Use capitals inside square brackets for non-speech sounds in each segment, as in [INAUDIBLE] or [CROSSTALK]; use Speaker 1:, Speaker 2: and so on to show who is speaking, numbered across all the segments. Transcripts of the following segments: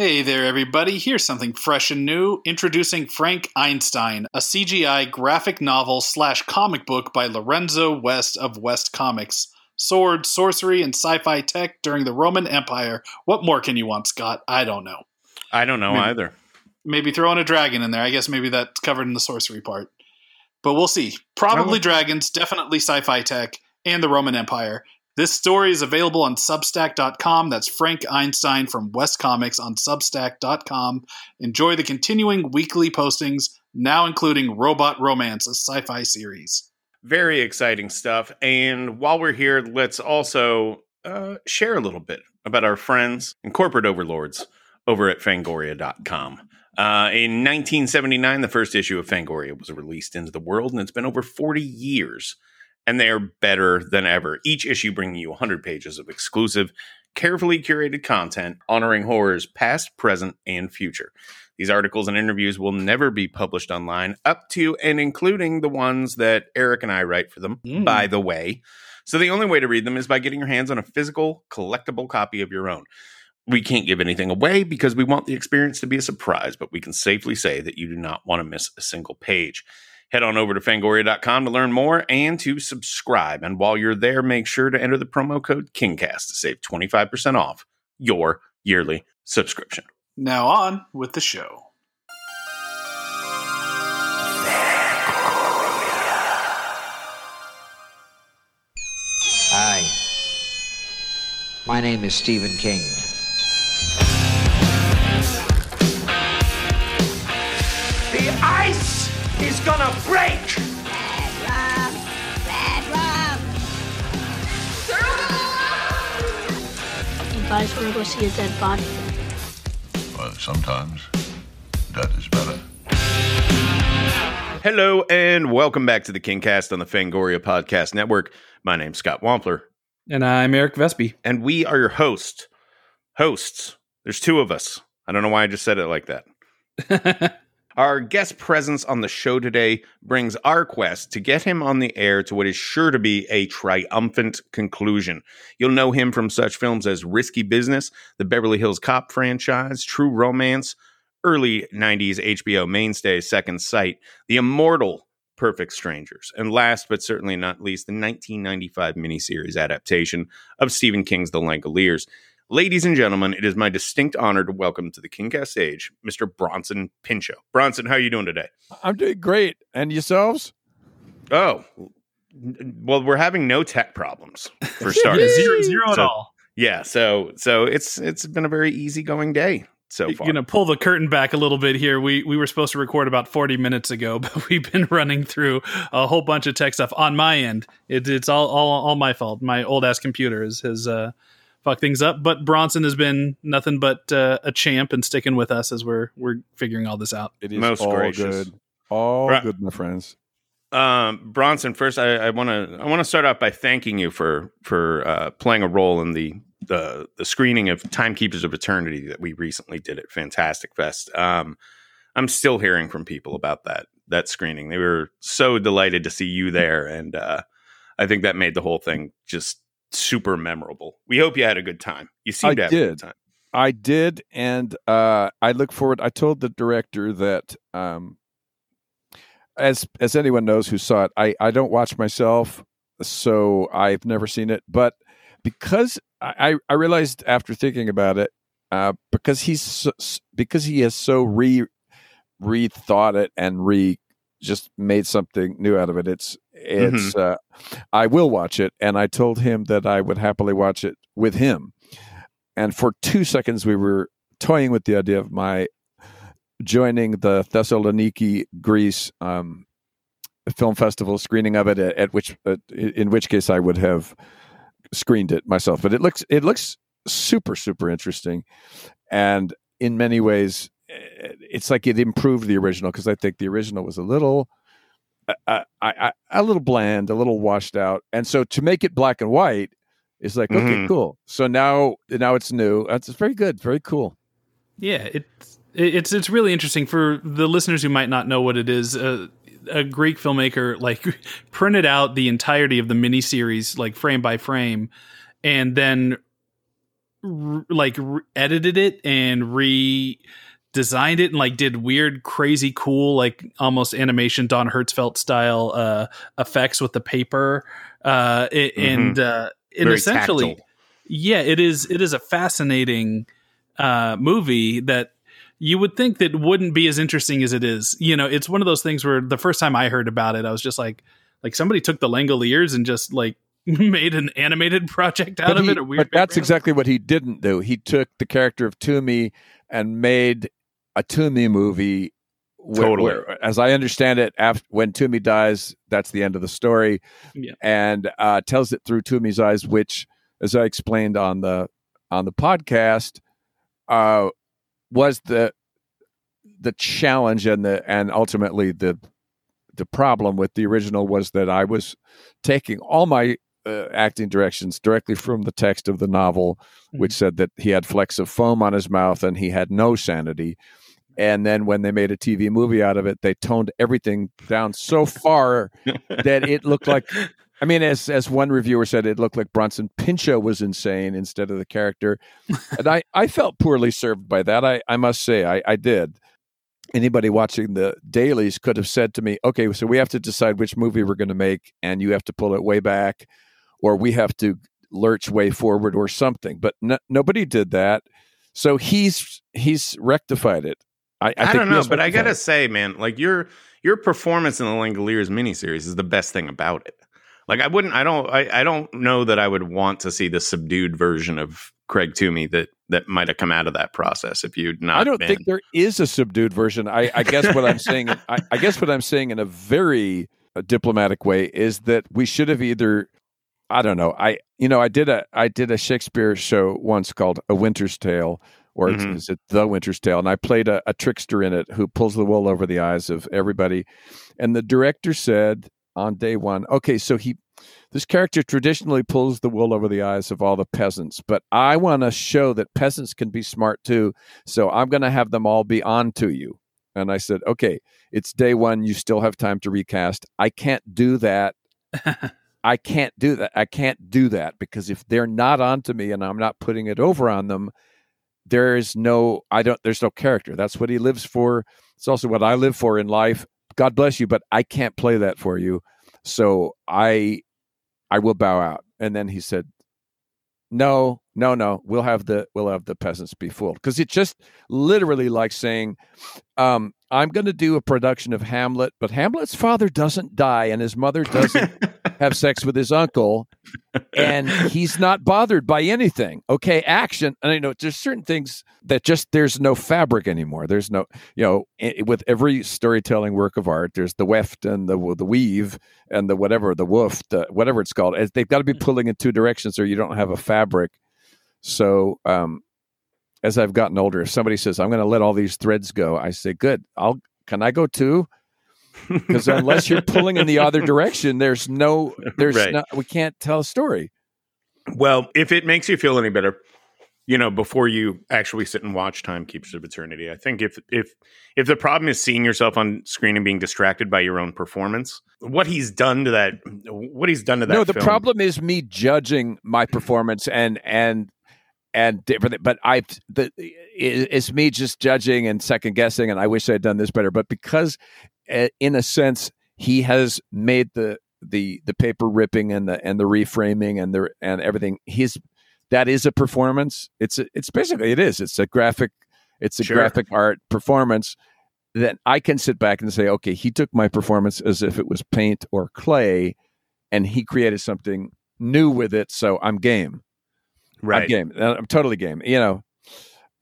Speaker 1: Hey there, everybody. Here's something fresh and new. Introducing Frank Einstein, a CGI graphic novel slash comic book by Lorenzo West of West Comics. Sword, sorcery, and sci fi tech during the Roman Empire. What more can you want, Scott? I don't know.
Speaker 2: I don't know
Speaker 1: Maybe-
Speaker 2: either.
Speaker 1: Maybe throwing a dragon in there. I guess maybe that's covered in the sorcery part. But we'll see. Probably
Speaker 2: Oh.
Speaker 1: dragons, definitely sci fi tech, and the Roman Empire. This story is available on Substack.com. That's Frank Einstein from West Comics on Substack.com. Enjoy the continuing weekly postings, now including Robot Romance, a sci fi series.
Speaker 2: Very exciting stuff. And while we're here, let's also uh, share a little bit about our friends and corporate overlords over at Fangoria.com. Uh, in 1979, the first issue of Fangoria was released into the world, and it's been over 40 years. And they are better than ever. Each issue bringing you 100 pages of exclusive, carefully curated content honoring horrors past, present, and future. These articles and interviews will never be published online, up to and including the ones that Eric and I write for them,
Speaker 1: Mm.
Speaker 2: by the way. So the only way to read them is by getting your hands on a physical, collectible copy of your own. We can't give anything away because we want the experience to be a surprise, but we can safely say that you do not want to miss a single page. Head on over to fangoria.com to learn more and to subscribe. And while you're there, make sure to enter the promo code KINGCAST to save 25% off your yearly subscription.
Speaker 1: Now on with the show.
Speaker 3: Hi. My name is Stephen King.
Speaker 4: Ice is gonna break!
Speaker 5: Rob! Bad Rob! You guys wanna go see a dead body?
Speaker 6: But sometimes that is better.
Speaker 2: Hello and welcome back to the KingCast on the Fangoria Podcast Network. My name's Scott Wampler,
Speaker 7: And I'm Eric Vespe.
Speaker 2: and we are your host. Hosts. There's two of us. I don't know why I just said it like that. [LAUGHS] Our guest presence on the show today brings our quest to get him on the air to what is sure to be a triumphant conclusion. You'll know him from such films as Risky Business, the Beverly Hills Cop franchise, True Romance, early 90s HBO mainstay Second Sight, the immortal Perfect Strangers, and last but certainly not least, the 1995 miniseries adaptation of Stephen King's The Langoliers. Ladies and gentlemen, it is my distinct honor to welcome to the Kingcast stage Mr. Bronson Pinchot. Bronson, how are you doing today?
Speaker 8: I'm doing great. And yourselves?
Speaker 2: Oh, well, we're having no tech problems for [LAUGHS] starters.
Speaker 1: Zero, zero at
Speaker 2: So-
Speaker 1: all.
Speaker 2: Yeah, so so it's it's been a very easygoing day so far.
Speaker 7: Gonna pull the curtain back a little bit here. We we were supposed to record about 40 minutes ago, [LAUGHS] but we've been running through a whole bunch of tech stuff on my end. It, it's all, all all my fault. My old ass computer is, has uh, fucked things up. But Bronson has been nothing but uh, a champ and sticking with us as we're we're figuring all this out.
Speaker 8: It is
Speaker 2: Most
Speaker 8: all
Speaker 2: gracious.
Speaker 8: good. All
Speaker 2: Bra-
Speaker 8: good, my friends.
Speaker 2: Um, Bronson, first, I want to I want to start off by thanking you for for uh, playing a role in the the the screening of Timekeepers of Eternity that we recently did at Fantastic Fest. Um, I'm still hearing from people about that that screening. They were so delighted to see you there, and uh, I think that made the whole thing just super memorable. We hope you had a good time. You seem to have a good time.
Speaker 8: I did, and uh, I look forward. I told the director that, um, as as anyone knows who saw it, I I don't watch myself, so I've never seen it. But because I I realized after thinking about it, uh, because he's so, because he has so re rethought it and re just made something new out of it. It's it's. Uh, I will watch it, and I told him that I would happily watch it with him. And for two seconds, we were toying with the idea of my joining the Thessaloniki, Greece um, film festival screening of it. At, at which, uh, in which case, I would have screened it myself. But it looks it looks super super interesting, and in many ways, eh, it's like it improved the original because I think the original was a little. Uh, I, I, a little bland, a little washed out, and so to make it black and white is like okay,
Speaker 2: Mhm.
Speaker 8: cool. So now, now it's new. That's very good, very cool.
Speaker 7: Yeah, it's it's it's really interesting for the listeners who might not know what it is. Uh, a Greek filmmaker like [LAUGHS] printed out the entirety of the miniseries, like frame by frame, and then r- like re- edited it and re designed it and like did weird crazy cool like almost animation don Hertzfeldt style uh effects with the paper uh it,
Speaker 2: Mhm.
Speaker 7: and uh and
Speaker 2: Very
Speaker 7: essentially
Speaker 2: tactile.
Speaker 7: yeah it is it is a fascinating uh movie that you would think that wouldn't be as interesting as it is you know it's one of those things where the first time i heard about it i was just like like somebody took the langoliers and just like [LAUGHS] made an animated project out
Speaker 8: But
Speaker 7: of
Speaker 8: he-
Speaker 7: it
Speaker 8: but that's exactly what he didn't do. He took the character of Toomey and made a Toomey movie. Where,
Speaker 2: Totally.
Speaker 8: where- as I understand it, after when Toomey dies, that's the end of the story,
Speaker 7: Yeah.
Speaker 8: and uh, tells it through Toomey's eyes, which, as I explained on the on the podcast, uh, was the the challenge and the and ultimately the the problem with the original was that I was taking all my uh, acting directions directly from the text of the novel, which said that he had flecks of foam on his mouth and he had no sanity. And then when they made a TV movie out of it, they toned everything down so far that it looked like. I mean, as as one reviewer said, it looked like Bronson Pinchot was insane instead of the character, and I I felt poorly served by that. I I must say I I did. Anybody watching the dailies could have said to me, "Okay, so we have to decide which movie we're going to make, and you have to pull it way back, or we have to lurch way forward, or something." But no, nobody did that, so he's he's rectified it. I, I,
Speaker 2: I,
Speaker 8: think
Speaker 2: don't know, but I gotta say, man, like your your performance in the Langoliers miniseries is the best thing about it. Like I wouldn't, I don't, I, I don't know that I would want to see the subdued version of Craig Toomey that that might have come out of that process if you'd not.
Speaker 8: I don't
Speaker 2: been.
Speaker 8: think there is a subdued version. I, I guess what I'm saying, I, I guess what I'm saying in a very uh, diplomatic way is that we should have either, I don't know. I you know I did a I did a Shakespeare show once called A Winter's Tale, or is-
Speaker 2: Mhm.
Speaker 8: is it The Winter's Tale? And I played a, a trickster in it who pulls the wool over the eyes of everybody. And the director said on day one, okay, so he this character traditionally pulls the wool over the eyes of all the peasants, but I want to show that peasants can be smart too. So I'm going to have them all be on to you. And I said, okay, it's day one. You still have time to recast. I can't do that. [LAUGHS] I can't do that. I can't do that because if they're not onto me and I'm not putting it over on them, there is no, I don't, there's no character. That's what he lives for. It's also what I live for in life. God bless you, but I can't play that for you. So I, I will bow out. And then he said, no, no, no, we'll have the, we'll have the peasants be fooled. Cause it's just literally like saying, um, I'm going to do a production of Hamlet, but Hamlet's father doesn't die and his mother doesn't [LAUGHS] have sex with his uncle, and he's not bothered by anything. Okay, action. And I know there's certain things that just there's no fabric anymore. There's no, you know, with every storytelling work of art, there's the weft and the the weave and the whatever the woof, the, whatever it's called. They've got to be pulling in two directions, or you don't have a fabric. So, um, as I've gotten older, if somebody says I'm going to let all these threads go, I say, "Good, I'll." Can I go too? Because unless you're pulling in the other direction, there's no, [LAUGHS] there's
Speaker 2: Right.
Speaker 8: not, we can't tell a story.
Speaker 2: Well, if it makes you feel any better, you know, before you actually sit and watch Time Keeps of Eternity, I think if if if the problem is seeing yourself on screen and being distracted by your own performance, what he's done to that, what he's done to that.
Speaker 8: no, the
Speaker 2: film-
Speaker 8: problem is me judging my performance and and and different. But I, the it's me just judging and second guessing, and I wish I had done this better. But because, in a sense, he has made the the the paper ripping and the and the reframing and the and everything. He's that is a performance. It's a, it's basically it is. It's a graphic. It's a
Speaker 2: Sure.
Speaker 8: graphic art performance. That I can sit back and say, okay, he took my performance as if it was paint or clay, and he created something new with it. So I'm game. I'm
Speaker 2: right?
Speaker 8: game. Uh, I'm totally game. You know,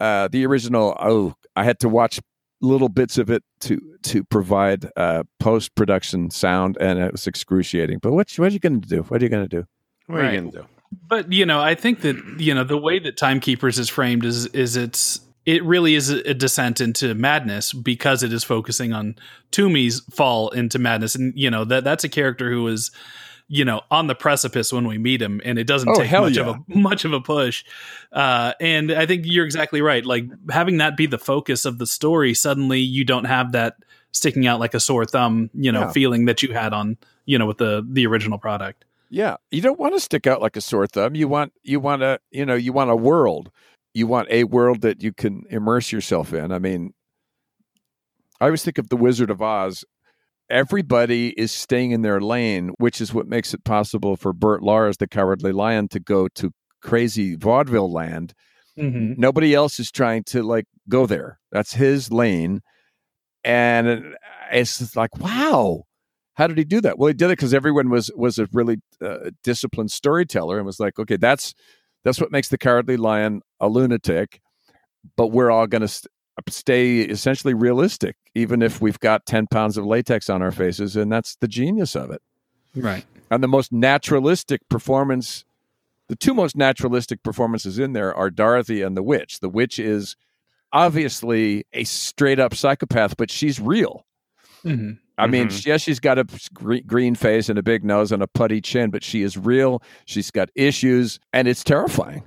Speaker 8: uh, the original. Oh, I had to watch little bits of it to to provide uh, post production sound, and it was excruciating. But what what are you going to do? What are you going to do?
Speaker 2: What are you gonna do?
Speaker 7: But you know, I think that you know the way that Timekeepers is framed is is it's it really is a, a descent into madness because it is focusing on Toomey's fall into madness, and you know that that's a character who is you know on the precipice when we meet him, and it doesn't
Speaker 8: Oh,
Speaker 7: take much
Speaker 8: yeah.
Speaker 7: of a much of a push. Uh, and I think you're exactly right. Like having that be the focus of the story, suddenly you don't have that sticking out like a sore thumb, you know,
Speaker 8: Yeah.
Speaker 7: feeling that you had on you know with the the original product.
Speaker 8: Yeah, you don't want to stick out like a sore thumb. You want you want a you know you want a world. You want a world that you can immerse yourself in. I mean, I always think of the Wizard of Oz. Everybody is staying in their lane, which is what makes it possible for Bert Lahr, the Cowardly Lion, to go to crazy vaudeville land.
Speaker 7: Mm-hmm.
Speaker 8: Nobody else is trying to like go there. That's his lane, and it's just like, wow, how did he do that? Well, he did it because everyone was was a really uh, disciplined storyteller and was like, okay, that's that's what makes the Cowardly Lion a lunatic, but we're all going to st- stay essentially realistic, even if we've got ten pounds of latex on our faces, and that's the genius of it.
Speaker 7: Right.
Speaker 8: And the most naturalistic performance, the two most naturalistic performances in there are Dorothy and the witch. The witch is obviously a straight up psychopath, but she's real.
Speaker 7: Mm-hmm.
Speaker 8: I mean,
Speaker 2: Mhm.
Speaker 8: yes, she's got a green face and a big nose and a putty chin, but she is real. She's got issues, and it's terrifying.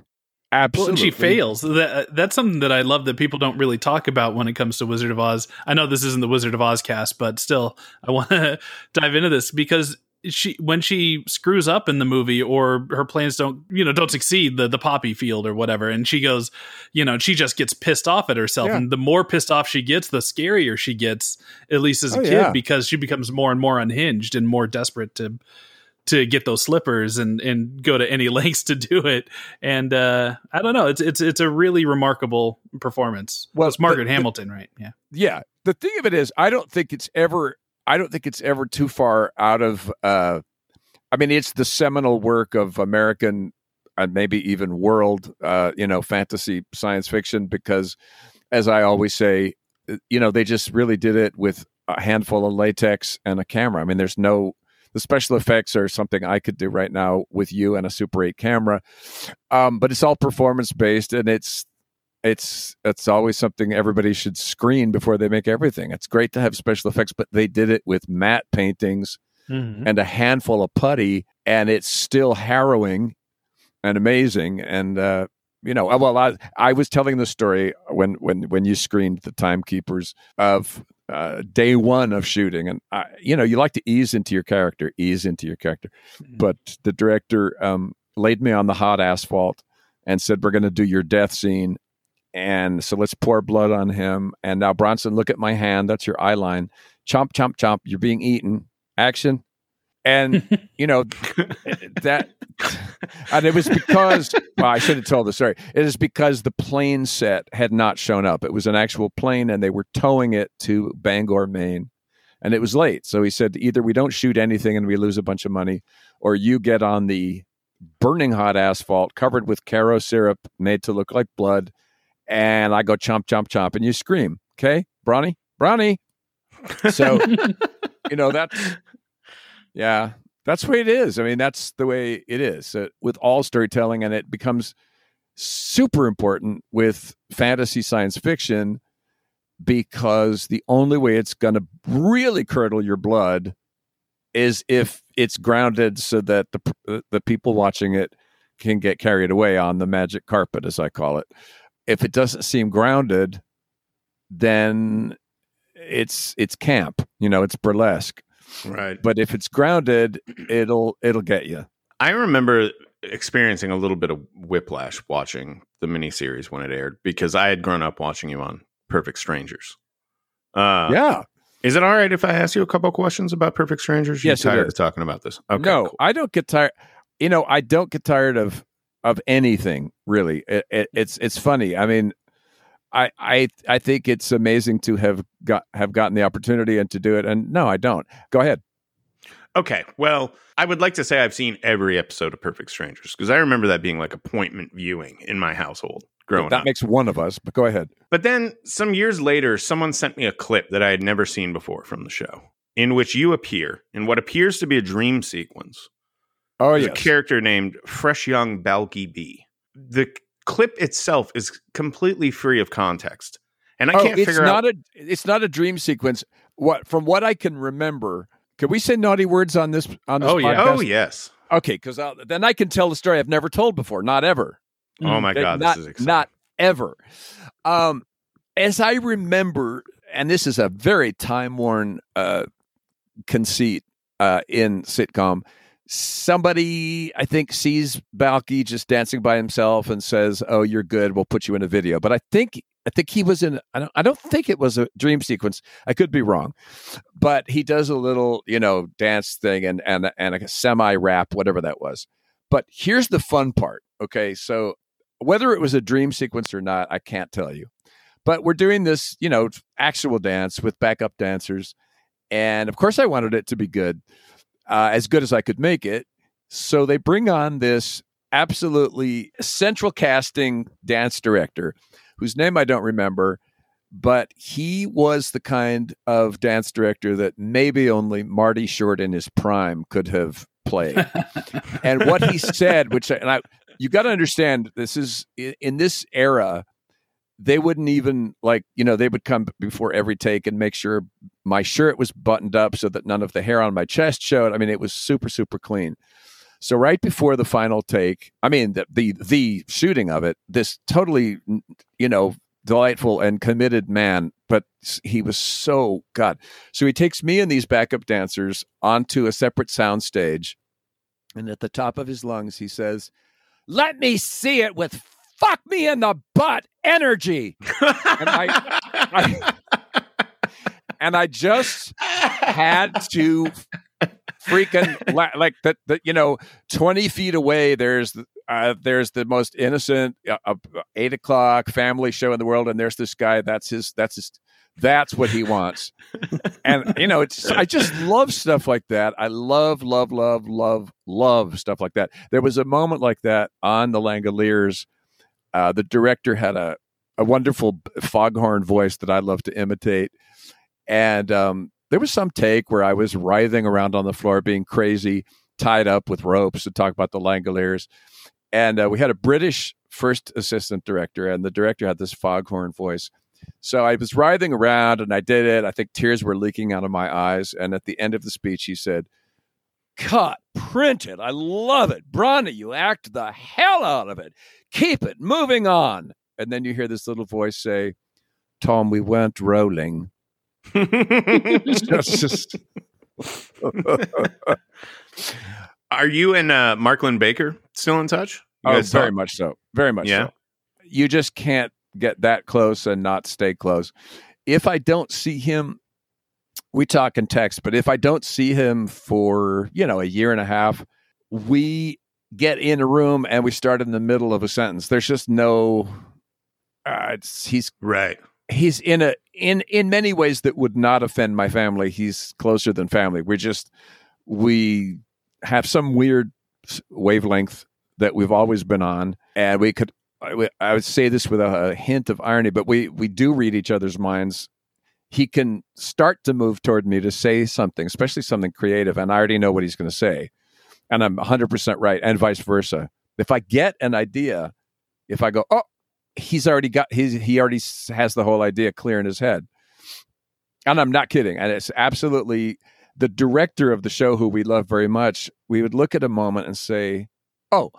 Speaker 7: Well,
Speaker 8: Absolutely,
Speaker 7: and she fails. That, uh, that's something that I love that people don't really talk about when it comes to Wizard of Oz. I know this isn't the Wizard of Oz cast, but still, I want to [LAUGHS] dive into this because she, when she screws up in the movie or her plans don't, you know, don't succeed the the poppy field or whatever, and she goes, you know, she just gets pissed off at herself,
Speaker 8: Yeah.
Speaker 7: and the more pissed off she gets, the scarier she gets, at least as a
Speaker 8: Oh,
Speaker 7: kid,
Speaker 8: yeah.
Speaker 7: because she becomes more and more unhinged and more desperate to to get those slippers and and go to any [LAUGHS] lengths to do it. And uh, I don't know, it's it's it's a really remarkable performance.
Speaker 8: Well,
Speaker 7: it's Margaret
Speaker 8: the- the-
Speaker 7: Hamilton, right? Yeah.
Speaker 8: yeah. The thing of it is, I don't think it's ever. I don't think it's ever too far out of. uh I mean, it's the seminal work of American and maybe even world, uh, you know, fantasy science fiction. Because, as I always say, uh, you know, they just really did it with a handful of latex and a camera. I mean, there's no. The special effects are something I could do right now with you and a Super 8 camera, um, but it's all performance based, and it's it's it's always something everybody should screen before they make everything. It's great to have special effects, but they did it with matte paintings
Speaker 7: Mhm.
Speaker 8: and a handful of putty, and it's still harrowing and amazing. And uh, you know, well, I, I was telling the story when when when you screened the timekeepers of uh, day one of shooting, and I, you know, you like to ease into your character, ease into your character, but the director um, laid me on the hot asphalt and said, "We're going to do your death scene." And so let's pour blood on him. And now Bronson, look at my hand. That's your eye line. Chomp, chomp, chomp. You're being eaten. Action. And [LAUGHS] you know that, and it was because well, I should have told the story. It is because the plane set had not shown up. It was an actual plane, and they were towing it to Bangor, Maine, and it was late. So he said, either we don't shoot anything and we lose a bunch of money, or you get on the burning hot asphalt covered with Karo syrup made to look like blood, and I go chomp, chomp, chomp, and you scream. Okay, Bronny, Bronny. So [LAUGHS] you know that's yeah that's the way it is i mean that's the way it is uh, with all storytelling and it becomes super important with fantasy science fiction because the only way it's going to really curdle your blood is if it's grounded so that the uh, the people watching it can get carried away on the magic carpet as i call it. If it doesn't seem grounded then it's it's camp you know it's burlesque
Speaker 2: Right.
Speaker 8: but if it's grounded it'll it'll get you
Speaker 2: I remember experiencing a little bit of whiplash watching the miniseries when it aired because I had grown up watching you on Perfect Strangers. Uh,
Speaker 8: yeah
Speaker 2: Is it all right if I ask you a couple questions about Perfect Strangers?
Speaker 8: Yes, it
Speaker 2: you tired of talking about this? Okay,
Speaker 8: no
Speaker 2: cool.
Speaker 8: i don't get tired you know i don't get tired of of anything really it, it, it's it's funny i mean I, I I think it's amazing to have got have gotten the opportunity and to do it and no I don't go ahead
Speaker 2: Okay. Well, I would like to say I've seen every episode of Perfect Strangers because I remember that being like appointment viewing in my household growing
Speaker 8: that
Speaker 2: up.
Speaker 8: makes one of us but go ahead
Speaker 2: But then some years later, someone sent me a clip that I had never seen before from the show, in which you appear in what appears to be a dream sequence.
Speaker 8: oh yes
Speaker 2: a character named Fresh Young Balki B. The clip itself is completely free of context, and I
Speaker 8: oh,
Speaker 2: can't figure
Speaker 8: not
Speaker 2: out.
Speaker 8: a it's not a dream sequence what from what I can remember can we say naughty words on this on this
Speaker 7: Oh, yeah.
Speaker 2: oh yes!
Speaker 8: Okay, because then I can tell the story I've never told before. Not ever.
Speaker 2: Oh my god,
Speaker 8: not,
Speaker 2: this is exciting.
Speaker 8: not ever. Um, as I remember, and this is a very time worn uh, conceit uh, in sitcom. Somebody I think sees Balki just dancing by himself and says, "Oh, you're good. We'll put you in a video." But I think I think he was in. I don't, I don't think it was a dream sequence. I could be wrong, but he does a little, you know, dance thing and and and a semi rap, whatever that was. But here's the fun part. Okay, so whether it was a dream sequence or not, I can't tell you. But we're doing this, you know, actual dance with backup dancers, and of course, I wanted it to be good, uh, as good as I could make it. So they bring on this absolutely central casting dance director whose name I don't remember, but he was the kind of dance director that maybe only Marty Short in his prime could have played. [LAUGHS] and what he said, which and I, you got to understand, this is in this era. They wouldn't even like, you know, they would come before every take and make sure my shirt was buttoned up so that none of the hair on my chest showed. I mean, it was super, super clean. So right before the final take, I mean the the, the shooting of it, this totally you know delightful and committed man, but he was so god. So he takes me and these backup dancers onto a separate sound stage, and at the top of his lungs he says, "Let me see it with fuck me in the butt energy." and I, I and I just had to freaking like that you know 20 feet away there's uh, there's the most innocent uh, uh, eight o'clock family show in the world and there's this guy that's his that's his that's what he wants. And you know it's i just love stuff like that. I love love love love love stuff like that. There was a moment like that on the langoliers uh, the director had a, a wonderful foghorn voice that i love to imitate and um, there was some take where I was writhing around on the floor, being crazy, tied up with ropes to talk about the Langoliers. And uh, we had a British first assistant director, and the director had this foghorn voice. So I was writhing around and I did it. I think tears were leaking out of my eyes. And at the end of the speech, he said, Cut, print it. I love it. Bronny, you act the hell out of it. Keep it moving on. And then you hear this little voice say, Tom, we weren't rolling. [LAUGHS] just, [LAUGHS]
Speaker 2: Are you and uh, Mark Linn-Baker still in touch? You
Speaker 8: oh, very
Speaker 2: talk?
Speaker 8: much so. Very much
Speaker 2: Yeah?
Speaker 8: so. You just can't get that close and not stay close. If I don't see him, we talk in text, but if I don't see him for, you know, a year and a half, we get in a room and we start in the middle of a sentence. There's just no uh, it's, he's
Speaker 2: Right.
Speaker 8: he's in a in in many ways that would not offend my family he's closer than family we're just we have some weird wavelength that we've always been on and we could I would- say this with a, a hint of irony but we we do read each other's minds he can start to move toward me to say something especially something creative and i already know what he's going to say and i'm 100% right and vice versa. If i get an idea if i go oh he's already got his he already has the whole idea clear in his head and i'm not kidding and it's absolutely the director of the show who we love very much we would look at a moment and say oh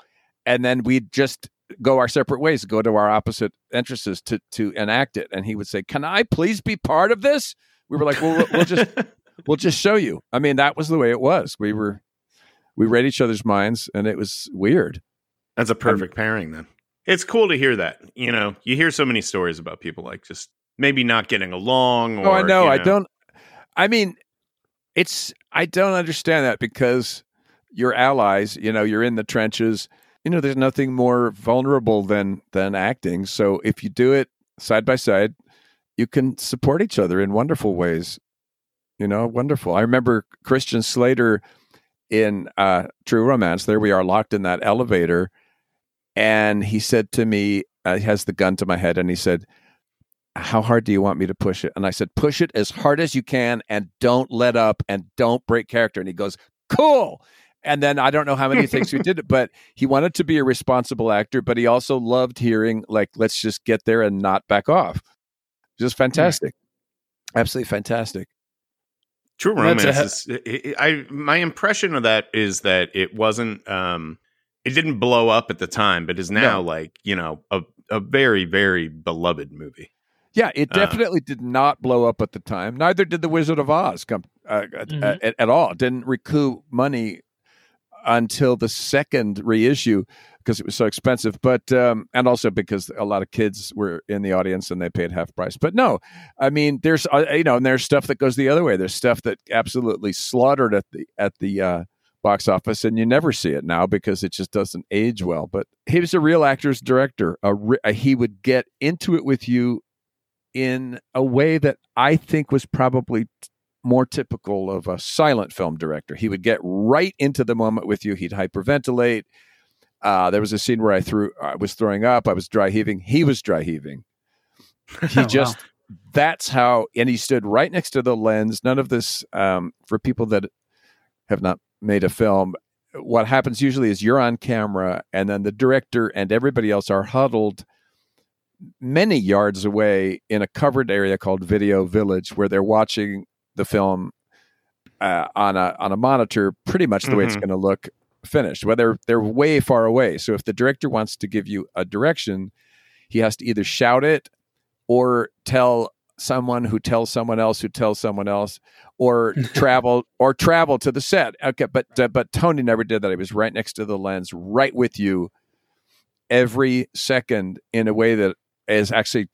Speaker 8: and then we'd just go our separate ways go to our opposite entrances to to enact it and he would say can i please be part of this we were like well we'll- we'll just [LAUGHS] we'll just show you i mean that was the way it was we were we read each other's minds and it was weird
Speaker 2: That's a perfect pairing then. It's cool to hear that. You know, you hear so many stories about people like just maybe not getting along or
Speaker 8: Oh, I know.
Speaker 2: you
Speaker 8: I don't. I mean, it's. I don't understand that because you're allies. You know, you're in the trenches. You know, there's nothing more vulnerable than than acting. So if you do it side by side, you can support each other in wonderful ways. You know, wonderful. I remember Christian Slater in uh, True Romance. There we are, locked in that elevator, and he said to me, uh, he has the gun to my head, and he said, how hard do you want me to push it? And I said, push it as hard as you can and don't let up and don't break character. And he goes, cool. And then I don't know how many things we did it, [LAUGHS] but he wanted to be a responsible actor, but he also loved hearing, like, let's just get there and not back off. Just fantastic. Absolutely fantastic.
Speaker 2: True
Speaker 7: That's a
Speaker 2: romance is I, I my impression of that is that it wasn't um it didn't blow up at the time, but is now
Speaker 8: No.
Speaker 2: like, you know, a a very, very beloved movie.
Speaker 8: Yeah, it
Speaker 2: Uh.
Speaker 8: definitely did not blow up at the time. Neither did The Wizard of Oz come uh, at-
Speaker 7: Mhm.
Speaker 8: at, at all. It didn't recoup money until the second reissue because it was so expensive. But um, and also because a lot of kids were in the audience and they paid half price. But no, I mean, there's uh, you know, and there's stuff that goes the other way. There's stuff that absolutely slaughtered at the at the uh, box office, and you never see it now because it just doesn't age well. But he was a real actor's director. A, re- a he would get into it with you in a way that I think was probably more typical of a silent film director. He would get right into the moment with you. He'd hyperventilate. Uh, there was a scene where I threw, I was throwing up, I was dry heaving. He was dry heaving. He [LAUGHS] just, that's how, and he stood right next to the lens. None of this, um, for people that have not made a film, what happens usually is you're on camera and then the director and everybody else are huddled many yards away in a covered area called Video Village where they're watching the film uh, on a on a monitor pretty much the way it's
Speaker 2: Mhm.
Speaker 8: going to look finished. Well, they're they're way far away. So if the director wants to give you a direction, he has to either shout it or tell someone who tells someone else who tells someone else or [LAUGHS] travel or travel to the set. Okay, but uh, but Tony never did that. He was right next to the lens, right with you every second in a way that is actually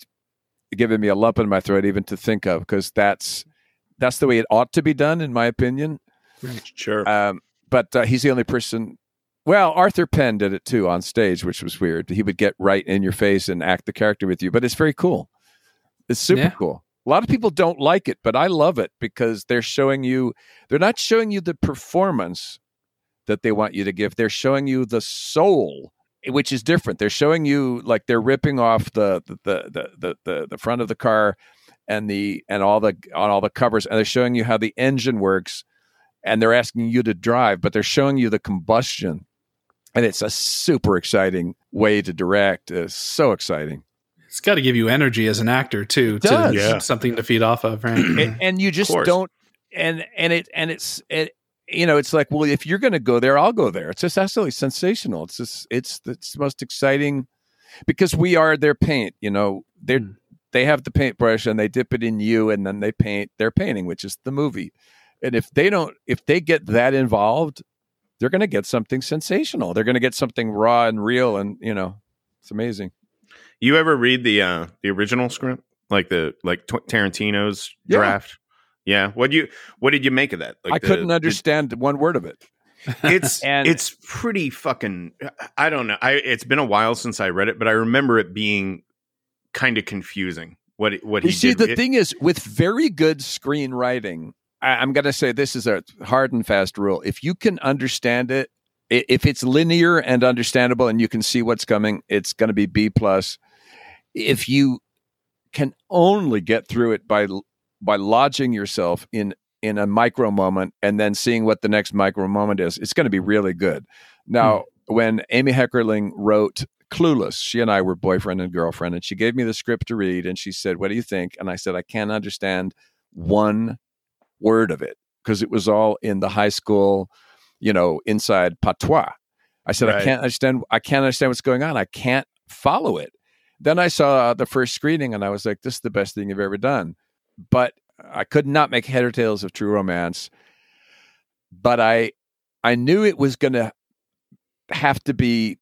Speaker 8: giving me a lump in my throat even to think of because that's that's the way it ought to be done in my opinion.
Speaker 2: Sure.
Speaker 8: um, but uh, he's the only person well arthur penn did it too on stage which was weird. He would get right in your face and act the character with you but it's very cool. It's super
Speaker 7: Yeah.
Speaker 8: cool. A lot of people don't like it but i love it because they're showing you they're not showing you the performance that they want you to give. They're showing you the soul which is different. They're showing you like they're ripping off the the the the, the, the front of the car and the and all the on all the covers and they're showing you how the engine works and they're asking you to drive but they're showing you the combustion and it's a super exciting way to direct it's so exciting
Speaker 7: It's got to give you energy as an actor too,
Speaker 8: It
Speaker 7: to
Speaker 8: does.
Speaker 2: Yeah.
Speaker 7: something to feed off of, right?
Speaker 8: and, and you just don't and and it and it's it, you know it's like well if you're going to go there i'll go there it's just absolutely sensational it's just it's it's the most exciting because we are their paint you know they're
Speaker 7: Mm.
Speaker 8: They have the paintbrush and they dip it in you and then they paint their painting which is the movie and if they don't if they get that involved they're going to get something sensational they're going to get something raw and real and you know it's amazing
Speaker 2: You ever read the uh the original script, like the like T- Tarantino's
Speaker 8: Yeah.
Speaker 2: draft? Yeah. What you what did you make of that? Like
Speaker 8: i
Speaker 2: the-
Speaker 8: couldn't
Speaker 2: the-
Speaker 8: understand one word of it [LAUGHS]
Speaker 2: it's [LAUGHS]
Speaker 8: And-
Speaker 2: it's pretty fucking. I don't know. I it's been a while since I read it, but I remember it being kind of confusing. What what
Speaker 8: You
Speaker 2: he
Speaker 8: see,
Speaker 2: did.
Speaker 8: the
Speaker 2: It-
Speaker 8: thing is, with very good screenwriting, I, I'm going to say this is a hard and fast rule. If you can understand it, if it's linear and understandable, and you can see what's coming, it's going to be B plus. If you can only get through it by by lodging yourself in in a micro moment and then seeing what the next micro moment is, it's going to be really good. Now, hmm. when Amy Heckerling wrote Clueless, she and I were boyfriend and girlfriend, and she gave me the script to read, and she said, "What do you think?" And I said, "I can't understand one word of it because it was all in the high school, you know, inside patois." I said, "I can't understand. I can't understand what's going on. I can't follow it." Then I saw the first screening, and I was like, "This is the best thing you've ever done." But I could not make head or tails of True Romance. But I, I knew it was going to have to be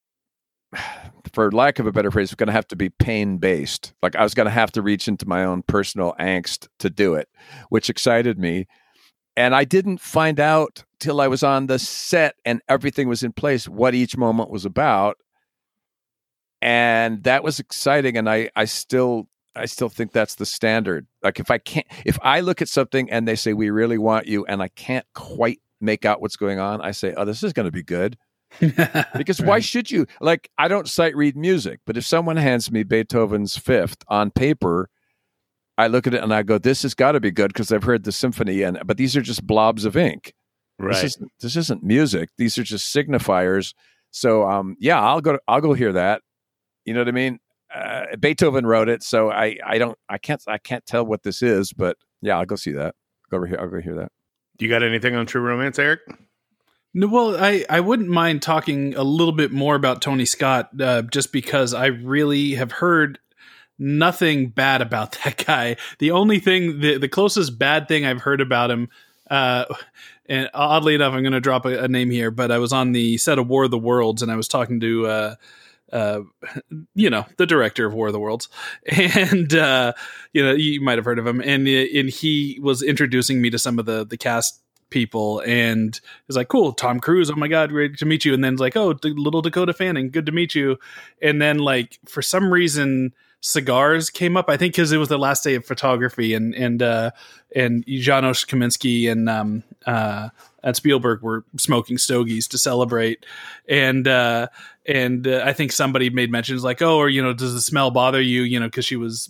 Speaker 8: for lack of a better phrase, it's going to have to be pain based. Like I was going to have to reach into my own personal angst to do it, which excited me. And I didn't find out till I was on the set and everything was in place what each moment was about. And that was exciting. And I, I still, I still think that's the standard. Like if I can't, if I look at something and they say, we really want you, and I can't quite make out what's going on, I say, oh, this is going to be good because why should you? Like i don't sight read music but if someone hands me beethoven's fifth on paper i look at it and i go this has got to be good because i've heard the symphony and but these are just blobs of ink.
Speaker 2: Right.
Speaker 8: this, is, this isn't music. These are just signifiers. So um yeah i'll go i'll go hear that. You know what i mean? Uh, beethoven wrote it so i i don't i can't i can't tell what this is but yeah i'll go see that. Go over here i'll go hear that.
Speaker 2: You got anything on True Romance, Eric?
Speaker 7: No, well, I, I wouldn't mind talking a little bit more about Tony Scott, uh, just because I really have heard nothing bad about [LAUGHS] that guy. The only thing, the, the closest bad thing I've heard about him uh, and oddly enough, I'm going to drop a, a, name here, but I was on the set of War of the Worlds, and I was talking to, uh, uh, [LAUGHS] you know, the director of War of the Worlds, [LAUGHS] and uh, you know, you might have heard of him, and and he was introducing me to some of the the cast people and it's like cool tom cruise oh my god great to meet you and then it's like oh little dakota fanning good to meet you and then like for some reason cigars came up. I think because it was the last day of photography, and and uh, and Janusz Kaminski and um, uh, and Spielberg were smoking stogies to celebrate, and uh, and uh, I think somebody made mentions like, oh, or you know, does the smell bother you? You know, because she was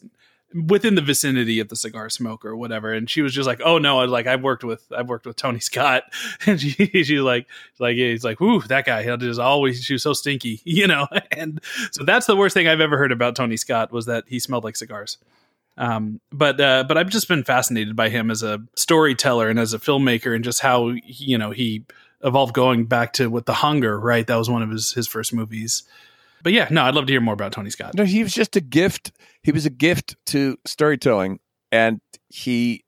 Speaker 7: within the vicinity of the cigar smoke or whatever. And she was just like, "Oh no, I like I've worked with I've worked with Tony Scott," [LAUGHS] and she she's like like he's like, "Ooh, that guy is always she was so stinky," [LAUGHS] you know. [LAUGHS] And so that's the worst thing I've ever heard about Tony Scott was that he smelled like cigars. Um, but uh, but I've just been fascinated by him as a storyteller and as a filmmaker and just how you know he evolved going back to with the hunger right that was one of his his first movies but yeah, no, I'd love to hear more about Tony Scott.
Speaker 8: No, he was just a gift. He was a gift to storytelling, and he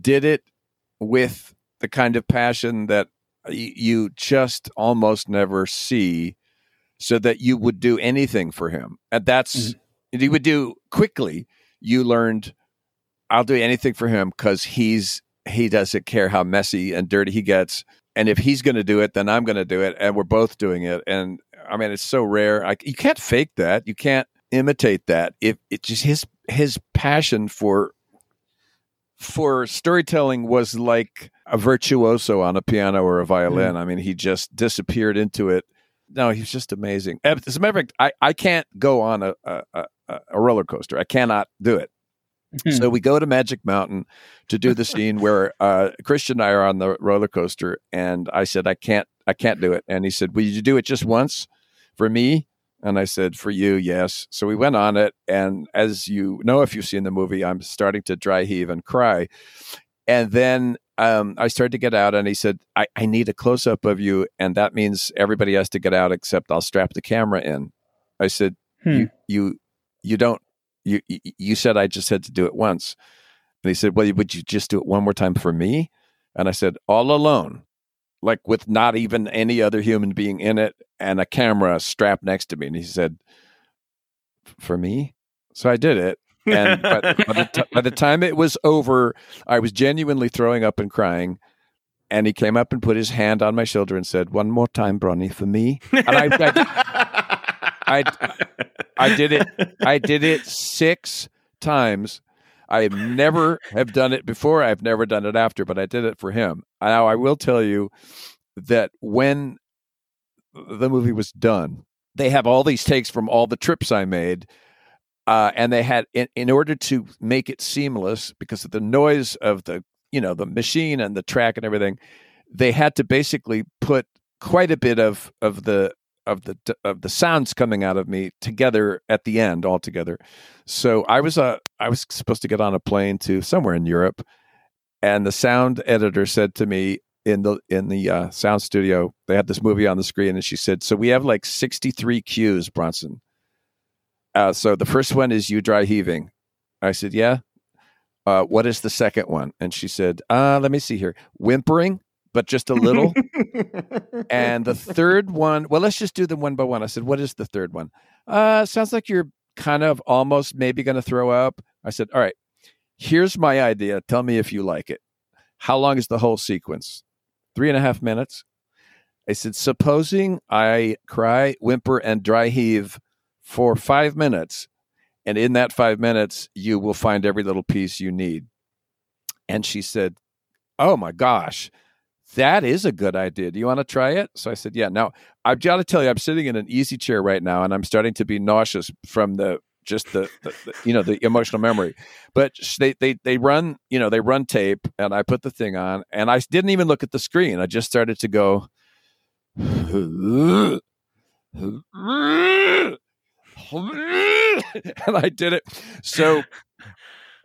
Speaker 8: did it with the kind of passion that you just almost never see, so that you would do anything for him, and that's mm-hmm. he would do quickly. You learned, I'll do anything for him because he's he doesn't care how messy and dirty he gets and if he's going to do it then i'm going to do it and we're both doing it and I mean, it's so rare. I, you can't fake that. You can't imitate that. If it just his his passion for for storytelling was like a virtuoso on a piano or a violin. Mm. I mean, he just disappeared into it. No, he's just amazing. As a matter of fact, I, I can't go on a, a, a roller coaster. I cannot do it. Mm-hmm. So we go to Magic Mountain to do the scene where uh, Christian and I are on the roller coaster, and I said I can't, I can't do it. And he said, "Will you do it just once?" For me? And I said, for you, yes. So we went on it. And as you know, if you've seen the movie, I'm starting to dry heave and cry. And then um, I started to get out, and he said, I, I need a close up of you. And that means everybody has to get out except I'll strap the camera in. I said, hmm. you, you, you don't, you, you said I just had to do it once. And he said, well, would you just do it one more time for me? And I said, all alone like with not even any other human being in it and a camera strapped next to me. And he said, For me? So I did it. And by, by, the t- by, the time it was over, I was genuinely throwing up and crying. And he came up and put his hand on my shoulder and said, One more time, Bronny, for me. And I, I, I, I did it. I did it six times. I never have done it before. I've never done it after, but I did it for him. Now, I will tell you that when the movie was done, they have all these takes from all the trips I made. Uh, and they had, in, in order to make it seamless, because of the noise of the, you know, the machine and the track and everything, they had to basically put quite a bit of of the of the of the sounds coming out of me together at the end all together. So I was uh, I was supposed to get on a plane to somewhere in Europe, and the sound editor said to me in the in the uh, sound studio, they had this movie on the screen, and she said, "So we have like sixty three cues, Bronson. Uh, so the first one is you dry heaving." I said, "Yeah." Uh, what is the second one? And she said, uh, "Let me see here. Whimpering." But just a little. [LAUGHS] and the third one, well, let's just do them one by one. I said, What is the third one? Uh, sounds like you're kind of almost maybe going to throw up. I said, All right, Here's my idea. Tell me if you like it. How long is the whole sequence? Three and a half minutes. I said, supposing I cry, whimper, and dry heave for five minutes, and in that five minutes, you will find every little piece you need. And she said, Oh my gosh, that is a good idea. Do you want to try it? So I said, Yeah. Now, I've got to tell you, I'm sitting in an easy chair right now, and I'm starting to be nauseous from the just the, the, the, you know the emotional memory but they, they they run you know they run tape and i put the thing on and i didn't even look at the screen i just started to go [LAUGHS] and i did it so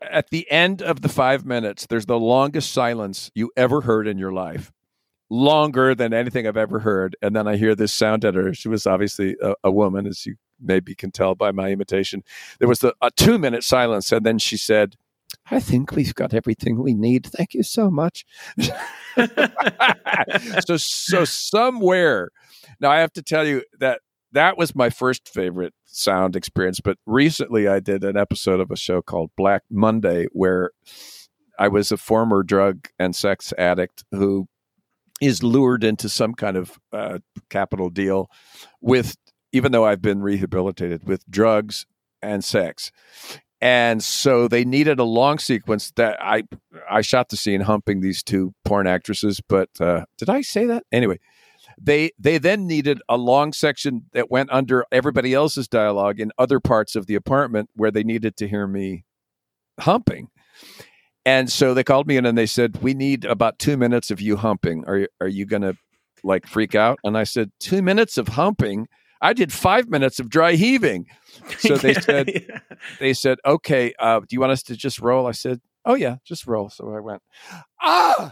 Speaker 8: at the end of the five minutes there's the longest silence you ever heard in your life longer than anything i've ever heard and then i hear this sound editor she was obviously a, a woman as you maybe can tell by my imitation. There was the, a two minute silence, and then she said, I think we've got everything we need. Thank you so much. [LAUGHS] so, so somewhere, now I have to tell you that that was my first favorite sound experience. But recently, I did an episode of a show called Black Monday where I was a former drug and sex addict who is lured into some kind of uh, capital deal with, even though I've been rehabilitated, with drugs and sex. And so they needed a long sequence that I I shot the scene humping these two porn actresses. But uh, did I say that anyway? They they then needed a long section that went under everybody else's dialogue in other parts of the apartment where they needed to hear me humping. And so they called me in and they said, "We need about two minutes of you humping. Are are you going to like freak out?" And I said, two minutes of humping." I did five minutes of dry heaving. So they [LAUGHS] said,
Speaker 2: yeah.
Speaker 8: they said, okay, uh, do you want us to just roll? I said, oh yeah, just roll. So I went, ah,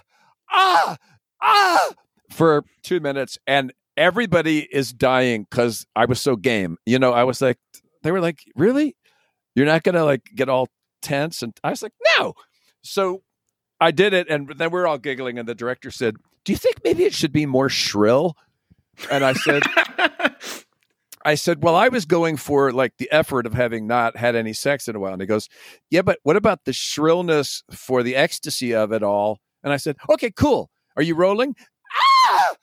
Speaker 8: ah, ah, for two minutes, and everybody is dying because I was so game. You know, I was like, they were like, really? You're not gonna like get all tense? And I was like, no. So I did it, and then we are all giggling, and the director said, "Do you think maybe it should be more shrill?" And I said, [LAUGHS] I said, Well, I was going for like the effort of having not had any sex in a while. And he goes, Yeah, but what about the shrillness for the ecstasy of it all? And I said, Okay, cool. Are you rolling? Ah!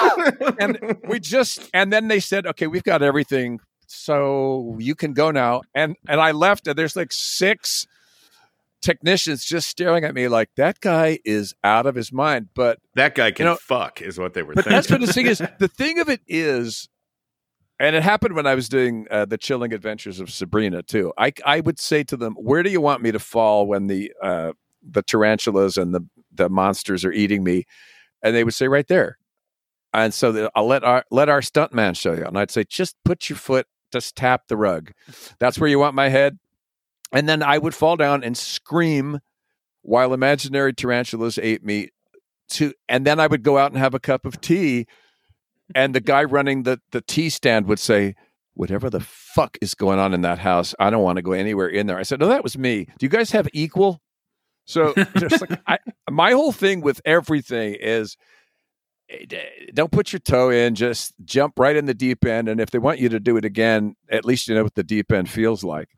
Speaker 8: Ah! and we just, and then they said, Okay, we've got everything. So you can go now. And and I left, and there's like six technicians just staring at me like that guy is out of his mind. But
Speaker 2: that guy can
Speaker 8: You know,
Speaker 2: fuck, is what they were
Speaker 8: but
Speaker 2: thinking.
Speaker 8: that's what the thing is. The thing of it is, and it happened when I was doing uh, the Chilling Adventures of Sabrina too. I I would say to them, "Where do you want me to fall when the uh, the tarantulas and the the monsters are eating me?" And they would say, "Right there." And so the, I'll let our let our stuntman show you. And I'd say, "Just put your foot, just tap the rug. That's where you want my head." And then I would fall down and scream while imaginary tarantulas ate me. To and then I would go out and have a cup of tea and the guy running the the tea stand would say whatever the fuck is going on in that house i don't want to go anywhere in there i said no that was me do you guys have equal so [LAUGHS] just like I, my whole thing with everything is eh, don't put your toe in just jump right in the deep end and if they want you to do it again at least you know what the deep end feels like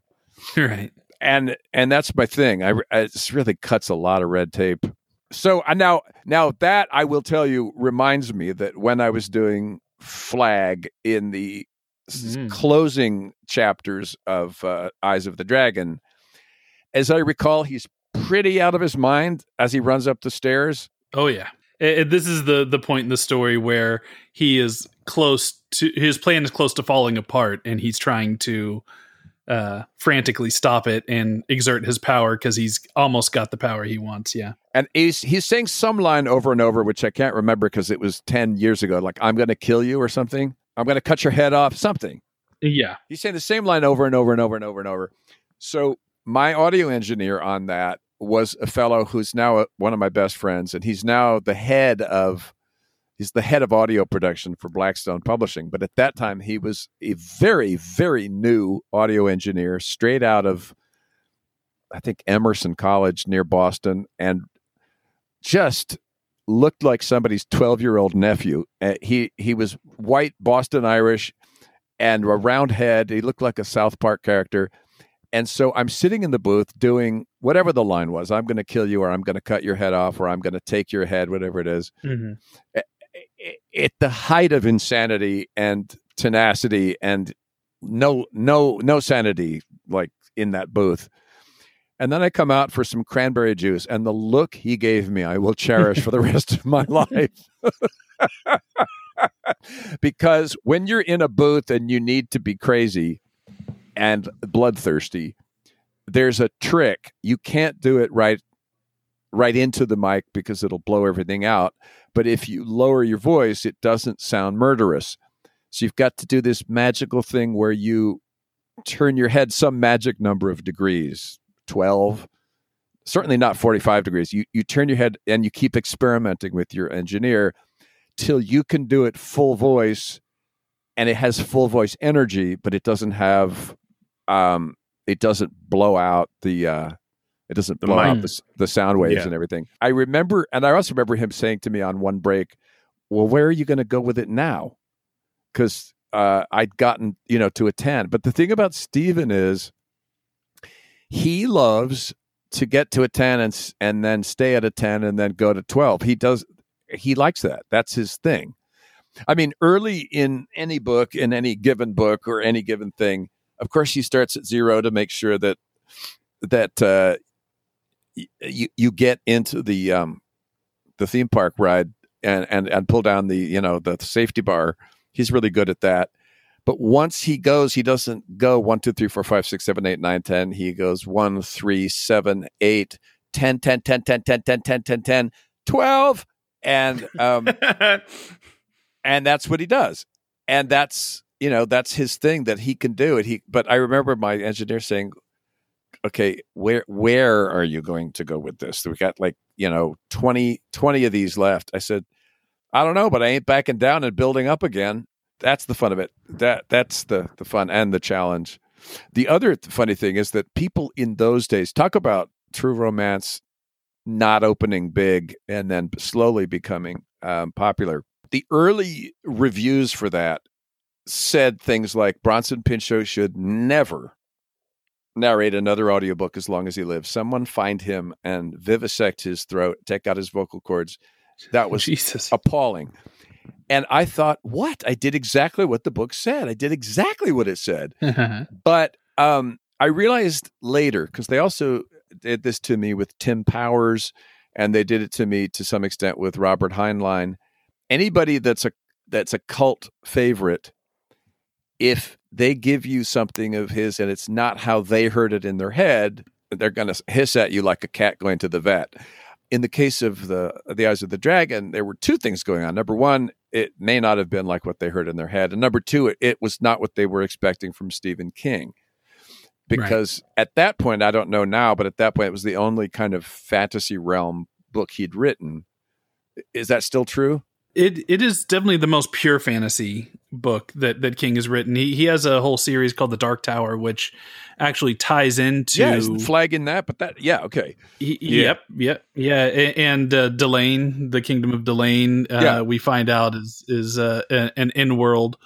Speaker 7: right.
Speaker 8: And and that's my thing. I it really cuts a lot of red tape. So I now now that I will tell you reminds me that when I was doing Flagg in the s-
Speaker 7: Mm.
Speaker 8: closing chapters of uh, Eyes of the Dragon, as I recall, he's pretty out of his mind as he runs up the stairs.
Speaker 7: Oh yeah. Eh, eh, this is the the point in the story where he is close to his plan is close to falling apart, and he's trying to uh, frantically stop it and exert his power because he's almost got the power he wants. Yeah.
Speaker 8: And he's he's saying some line over and over, which I can't remember because it was ten years ago. Like I'm going to kill you or something. I'm going to cut your head off. Something.
Speaker 7: Yeah.
Speaker 8: He's saying the same line over and over and over and over and over. So my audio engineer on that was a fellow who's now a, one of my best friends, and he's now the head of he's the head of audio production for Blackstone Publishing. But at that time, he was a very very new audio engineer, straight out of I think Emerson College near Boston, and just looked like somebody's 12 year old nephew. Uh, he he was white Boston Irish and a round head. He looked like a South Park character. And so I'm sitting in the booth doing whatever the line was. I'm going to kill you, or I'm going to cut your head off, or I'm going to take your head, whatever it is.
Speaker 7: Mhm.
Speaker 8: At the height of insanity and tenacity, and no, no, no sanity, like in that booth. And then I come out for some cranberry juice, and the look he gave me, I will cherish for the [LAUGHS] rest of my life. [LAUGHS] because when you're in a booth and you need to be crazy and bloodthirsty, there's a trick. You can't do it right right into the mic because it'll blow everything out. But if you lower your voice, it doesn't sound murderous. So you've got to do this magical thing where you turn your head some magic number of degrees, 12, certainly not 45 degrees. You you turn your head and you keep experimenting with your engineer till you can do it full voice and it has full voice energy, but it doesn't have um it doesn't blow out the uh It doesn't
Speaker 2: The
Speaker 8: blow out the, the sound waves
Speaker 2: Yeah.
Speaker 8: and everything. I remember, and I also remember him saying to me on one break, "Well, where are you going to go with it now?" Because uh, I'd gotten you know to a ten. But the thing about Stephen is he loves to get to a 10 and and then stay at a 10 and then go to 12 he does he likes that that's his thing i mean early in any book in any given book or any given thing of course he starts at zero to make sure that that uh you you get into the um the theme park ride and and and pull down the you know the safety bar he's really good at that but once he goes, he doesn't go one, two, three, four, five, six, seven, eight, nine, ten. He goes one, three, seven, eight, 10, 10, 10, 10, 10, 10, 10, 10, 10, 12. And um [LAUGHS] and that's what he does. And that's you know, that's his thing that he can do it. He but I remember my engineer saying, Okay, where where are you going to go with this? We got like, you know, 20, 20 of these left. I said, I don't know, but I ain't backing down and building up again that's the fun of it. That that's the the fun and the challenge. The other funny thing is that people in those days talk about true romance not opening big and then slowly becoming um, popular. The early reviews for that said things like Bronson Pinchot should never narrate another audiobook as long as he lives. Someone find him and vivisect his throat, take out his vocal cords. That [LAUGHS] was
Speaker 7: Jesus.
Speaker 8: appalling. And I thought, what? I did exactly what the book said. I did exactly what it said. [LAUGHS] But um, I realized later, because they also did this to me with Tim Powers, and they did it to me to some extent with Robert Heinlein. Anybody that's a that's a cult favorite, if they give you something of his and it's not how they heard it in their head, they're going to hiss at you like a cat going to the vet. In the case of the the eyes of the dragon there were two things going on. Number one it may not have been like what they heard in their head and number two it, it was not what they were expecting from stephen king. Because at that point i don't know now but at that point it was the only kind of fantasy realm book he'd written. Is that still true?
Speaker 7: It it is definitely the most pure fantasy book that that King has written. He he has a whole series called The Dark Tower, which actually ties into
Speaker 8: yeah flagging that but that yeah okay
Speaker 7: He-
Speaker 2: Yeah.
Speaker 7: Yep, yep, yeah, and uh, Delain, the Kingdom of Delain, uh,
Speaker 8: Yeah.
Speaker 7: we find out is is uh, an in-world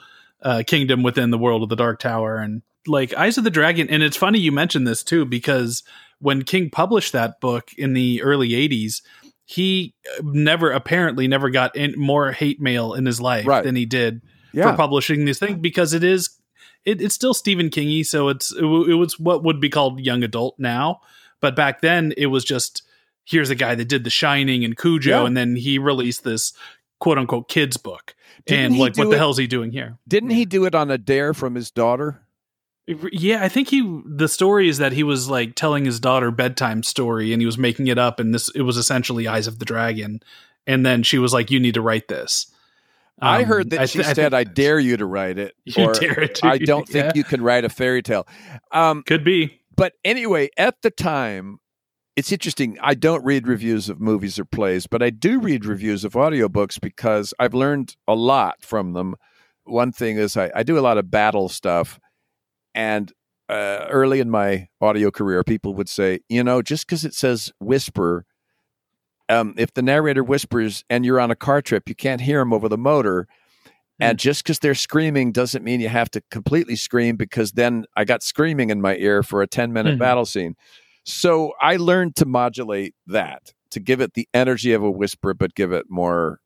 Speaker 7: uh, kingdom within the world of the Dark Tower, and like Eyes of the Dragon. And it's funny you mentioned this too because when King published that book in the early '80s, he uh, never apparently never got in more hate mail in his life
Speaker 8: Right.
Speaker 7: than he did
Speaker 8: yeah
Speaker 7: for publishing this thing because it is it, it's still Stephen Kingy, so it's it, w- it was what would be called young adult now, but back then it was just here's a guy that did The Shining and Cujo,
Speaker 8: Yeah.
Speaker 7: and then he released this quote unquote kids book,
Speaker 8: Didn't
Speaker 7: and like what
Speaker 8: do
Speaker 7: the
Speaker 8: it-
Speaker 7: hell's he doing here?
Speaker 8: didn't he do it on a dare from his daughter
Speaker 7: Yeah, I think he the story is that he was like telling his daughter bedtime story, and he was making it up, and this it was essentially Eyes of the Dragon, and then she was like, "You need to write this."
Speaker 8: I
Speaker 7: Um,
Speaker 8: heard that
Speaker 7: I
Speaker 8: she
Speaker 7: th- I
Speaker 8: said, "I dare you to write it," [LAUGHS]
Speaker 7: You
Speaker 8: or
Speaker 7: dare it to,
Speaker 8: "I don't think
Speaker 7: yeah.
Speaker 8: you can write a fairy tale." Um,
Speaker 7: could be.
Speaker 8: but anyway, at the time, it's interesting. I don't read reviews of movies or plays, but I do read reviews of audiobooks because I've learned a lot from them. One thing is I, I do a lot of battle stuff, and uh, early in my audio career, people would say, you know, just because it says whisper, um, if the narrator whispers and you're on a car trip, you can't hear them over the motor. And just because they're screaming doesn't mean you have to completely scream because then I got screaming in my ear for a 10 minute
Speaker 7: Mhm.
Speaker 8: battle scene. So I learned to modulate that, to give it the energy of a whisper, but give it more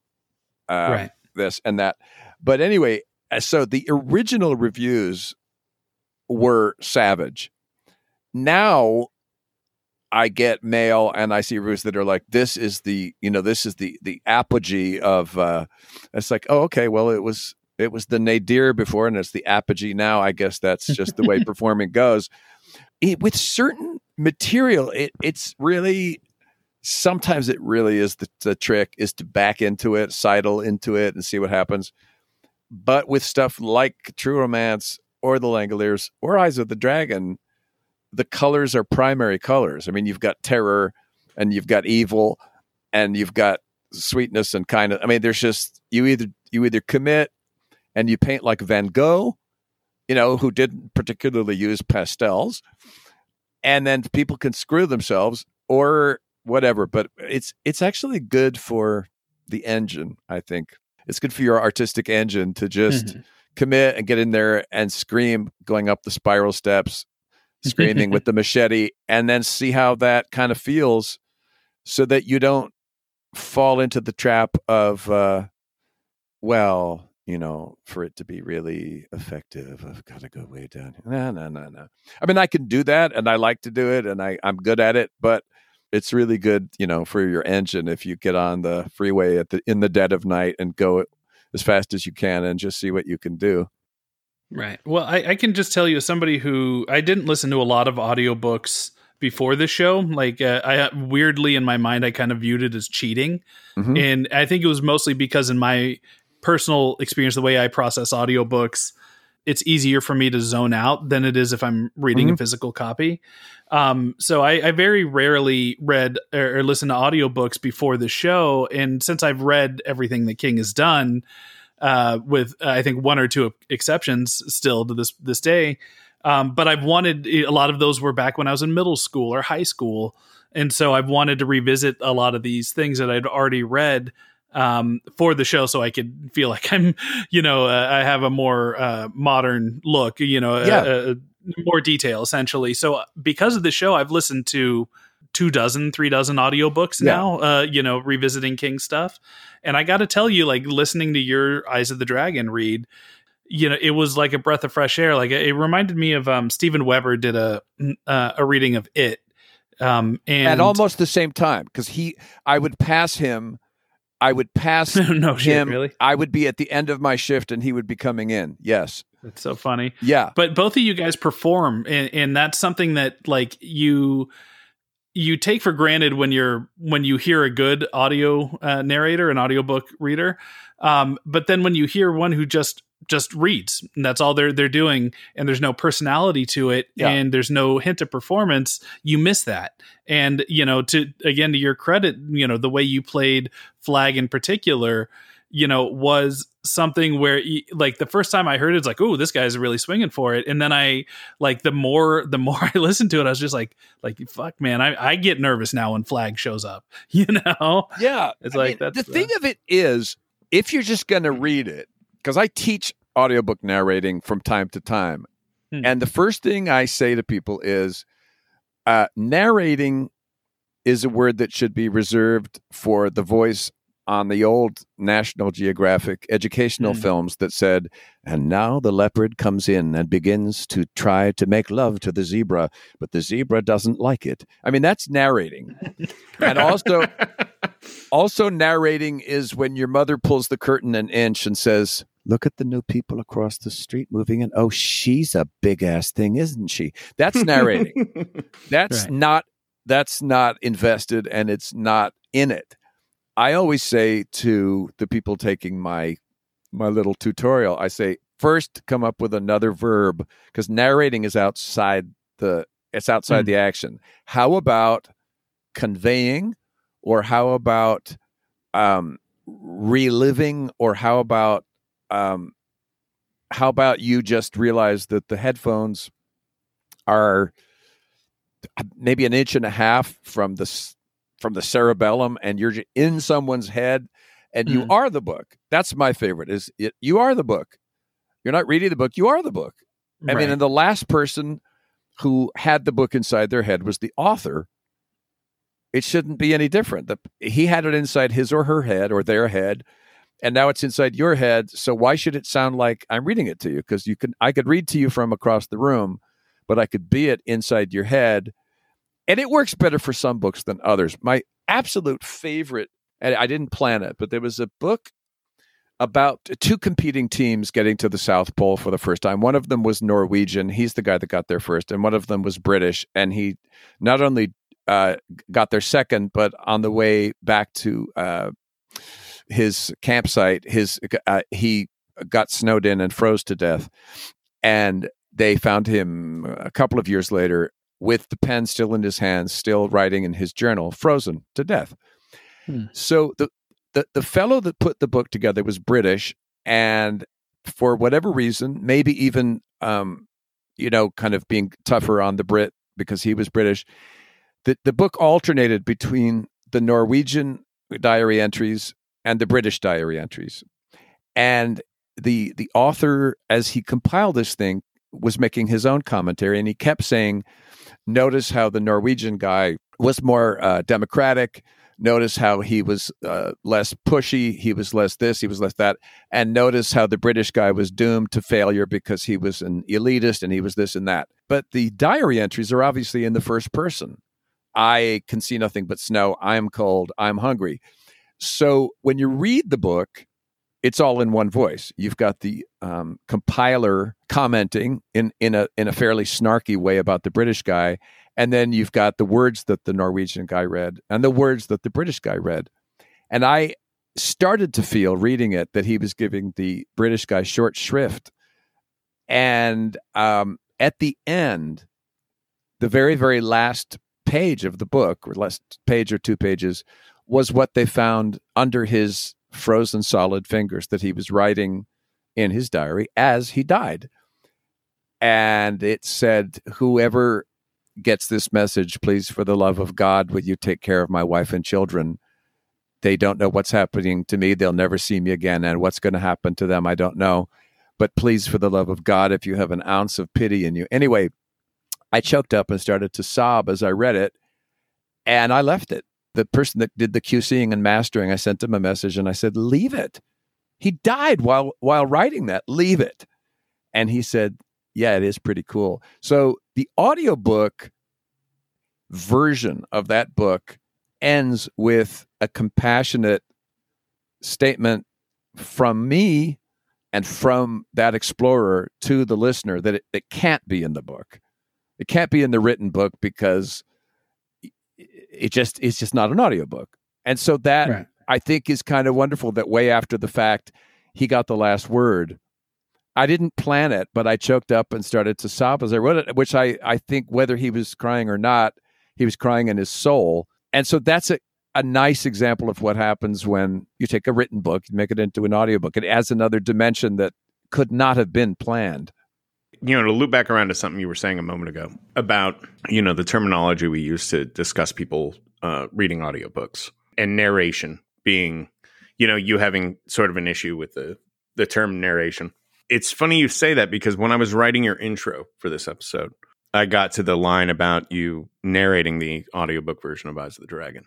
Speaker 8: uh,
Speaker 7: right.
Speaker 8: this and that. But anyway, uh, so the original reviews were savage. Now I get mail and I see reviews that are like, this is the, you know, this is the the apogee of uh it's like, oh, okay, well it was it was the nadir before and it's the apogee now. I guess that's just the way [LAUGHS] performing goes. It, with certain material, it it's really sometimes it really is the, the trick is to back into it, sidle into it, and see what happens. But with stuff like True Romance or The Langoliers or Eyes of the Dragon, the colors are primary colors. I mean, you've got terror and you've got evil and you've got sweetness and kind of. I mean, there's just you either you either commit and you paint like Van Gogh, you know, who didn't particularly use pastels, and then people can screw themselves or whatever. But it's it's actually good for the engine. I think it's good for your artistic engine to just
Speaker 7: Mhm.
Speaker 8: commit and get in there and scream going up the spiral steps, screaming with the [LAUGHS] machete, and then see how that kind of feels, so that you don't fall into the trap of, uh, well, you know, for it to be really effective, I've got to go way down. No, no, no, no. I mean, I can do that, and I like to do it, and I I'm good at it, but it's really good, you know, for your engine if you get on the freeway at the in the dead of night and go as fast as you can and just see what you can do.
Speaker 7: Right. Well, I, I can just tell you, as somebody who I didn't listen to a lot of audiobooks before the show. Like, uh, I weirdly in my mind, I kind of viewed it as cheating,
Speaker 8: Mhm.
Speaker 7: and I think it was mostly because in my personal experience, the way I process audiobooks, it's easier for me to zone out than it is if I'm reading a physical copy. Um, so I, I very rarely read or, or listened to audiobooks before the show, and since I've read everything that King has done, uh, with uh, I think one or two exceptions still to this this day. Um, but I've wanted a lot of those were back when I was in middle school or high school, and so I've wanted to revisit a lot of these things that I'd already read um, for the show, so I could feel like I'm, [LAUGHS] you know, uh, I have a more uh, modern look, you know,
Speaker 8: Yeah.
Speaker 7: uh, uh, more detail essentially. So because of the show, I've listened to two dozen, three dozen audiobooks
Speaker 8: Yeah.
Speaker 7: now, uh, you know, revisiting King stuff. And I got to tell you, like listening to your Eyes of the Dragon read, you know, it was like a breath of fresh air. Like it reminded me of um, Stephen Weber did a uh, a reading of it, um, and
Speaker 8: At almost the same time, because he, I would pass him, I would pass [LAUGHS]
Speaker 7: no shit,
Speaker 8: him.
Speaker 7: really.
Speaker 8: I would be at the end of my shift, and he would be coming in. Yes,
Speaker 7: that's so funny.
Speaker 8: yeah,
Speaker 7: but both of you guys perform and, and that's something that like you you take for granted when you're when you hear a good audio uh, narrator an audiobook reader um, but then when you hear one who just just reads and that's all they're they're doing and there's no personality to it
Speaker 8: Yeah.
Speaker 7: and there's no hint of performance you miss that and you know to again to your credit you know the way you played Flagg in particular you know was something where like the first time i heard it it's like oh this guy's really swinging for it and then i like the more the more [LAUGHS] i listened to it i was just like like fuck man i, I get nervous now when Flagg shows up [LAUGHS] you know
Speaker 8: yeah.
Speaker 7: It's
Speaker 8: I
Speaker 7: like
Speaker 8: mean,
Speaker 7: that's
Speaker 8: the thing of it is, if you're just going to read it, because I teach audiobook narrating from time to time,
Speaker 7: Hmm.
Speaker 8: and the first thing I say to people is, uh, narrating is a word that should be reserved for the voice on the old National Geographic educational
Speaker 7: Hmm.
Speaker 8: films that said, and now the leopard comes in and begins to try to make love to the zebra, but the zebra doesn't like it. I mean, that's narrating. [LAUGHS] and also, also narrating is when your mother pulls the curtain an inch and says, Look at the new people across the street moving in. Oh, she's a big ass thing, isn't she? That's narrating. [LAUGHS] That's
Speaker 7: Right.
Speaker 8: not that's not invested and it's not in it. I always say to the people taking my my little tutorial, I say first come up with another verb because narrating is outside the it's outside
Speaker 7: Hmm.
Speaker 8: the action. How about conveying or how about um reliving or how about um how about you just realize that the headphones are maybe an inch and a half from the from the cerebellum and you're in someone's head and you
Speaker 7: Mm.
Speaker 8: are the book. That's my favorite is it, you are the book. You're not reading the book you are the book. I mean and the last person who had the book inside their head was the author it shouldn't be any different. The, he had it inside his or her head or their head and now it's inside your head so why should it sound like i'm reading it to you? Because you can i could read to you from across the room but i could be it inside your head and it works better for some books than others. My absolute favorite and i didn't plan it but there was a book about two competing teams getting to the south pole for the first time. One of them was norwegian. He's the guy that got there first. And one of them was british. And he not only uh, got there second but on the way back to uh, his campsite his uh, he got snowed in and froze to death. And they found him a couple of years later with the pen still in his hands still writing in his journal frozen to death
Speaker 7: Hmm.
Speaker 8: so the, the the fellow that put the book together was british and for whatever reason maybe even um you know kind of being tougher on the brit because he was British. The the book alternated between the Norwegian diary entries and the British diary entries, and the the author, as he compiled this thing, was making his own commentary, and he kept saying, "Notice how the Norwegian guy was more uh, democratic." Notice how he was uh, less pushy, he was less this, he was less that. And notice how the British guy was doomed to failure because he was an elitist and he was this and that. But the diary entries are obviously in the first person. I can see nothing but snow. I'm cold. I'm hungry. So when you read the book, it's all in one voice. You've got the um, compiler commenting in in a in a fairly snarky way about the British guy, and then you've got the words that the Norwegian guy read and the words that the British guy read. And I started to feel reading it that he was giving the British guy short shrift. And um, at the end, the very very last page of the book, or last page or two pages, was what they found under his frozen solid fingers that he was writing in his diary as he died. And it said, Whoever gets this message, please, for the love of God, will you take care of my wife and children? They don't know what's happening to me. They'll never see me again. And what's going to happen to them, I don't know. But please, for the love of God, if you have an ounce of pity in you. Anyway, I choked up and started to sob as I read it. And I left it the person that did the QCing and mastering, I sent him a message and I said, "Leave it." He died while while writing that. Leave it. And he said, "Yeah, it is pretty cool." So the audiobook version of that book ends with a compassionate statement from me and from that explorer to the listener that it, it can't be in the book. It can't be in the written book because it just it's just not an audiobook. And so that right. I think is kind of wonderful that way after the fact he got the last word. I didn't plan it, but I choked up and started to sob as I wrote it, which I, I think whether he was crying or not, he was crying in his soul. And so that's a, a nice example of what happens when you take a written book, make it into an audiobook. It adds another dimension that could not have been planned
Speaker 2: you know, to loop back around to something you were saying a moment ago about, you know, the terminology we use to discuss people uh, reading audiobooks and narration being, you know, you having sort of an issue with the the term narration. It's funny you say that because when I was writing your intro for this episode, I got to the line about you narrating the audiobook version of Eyes of the Dragon.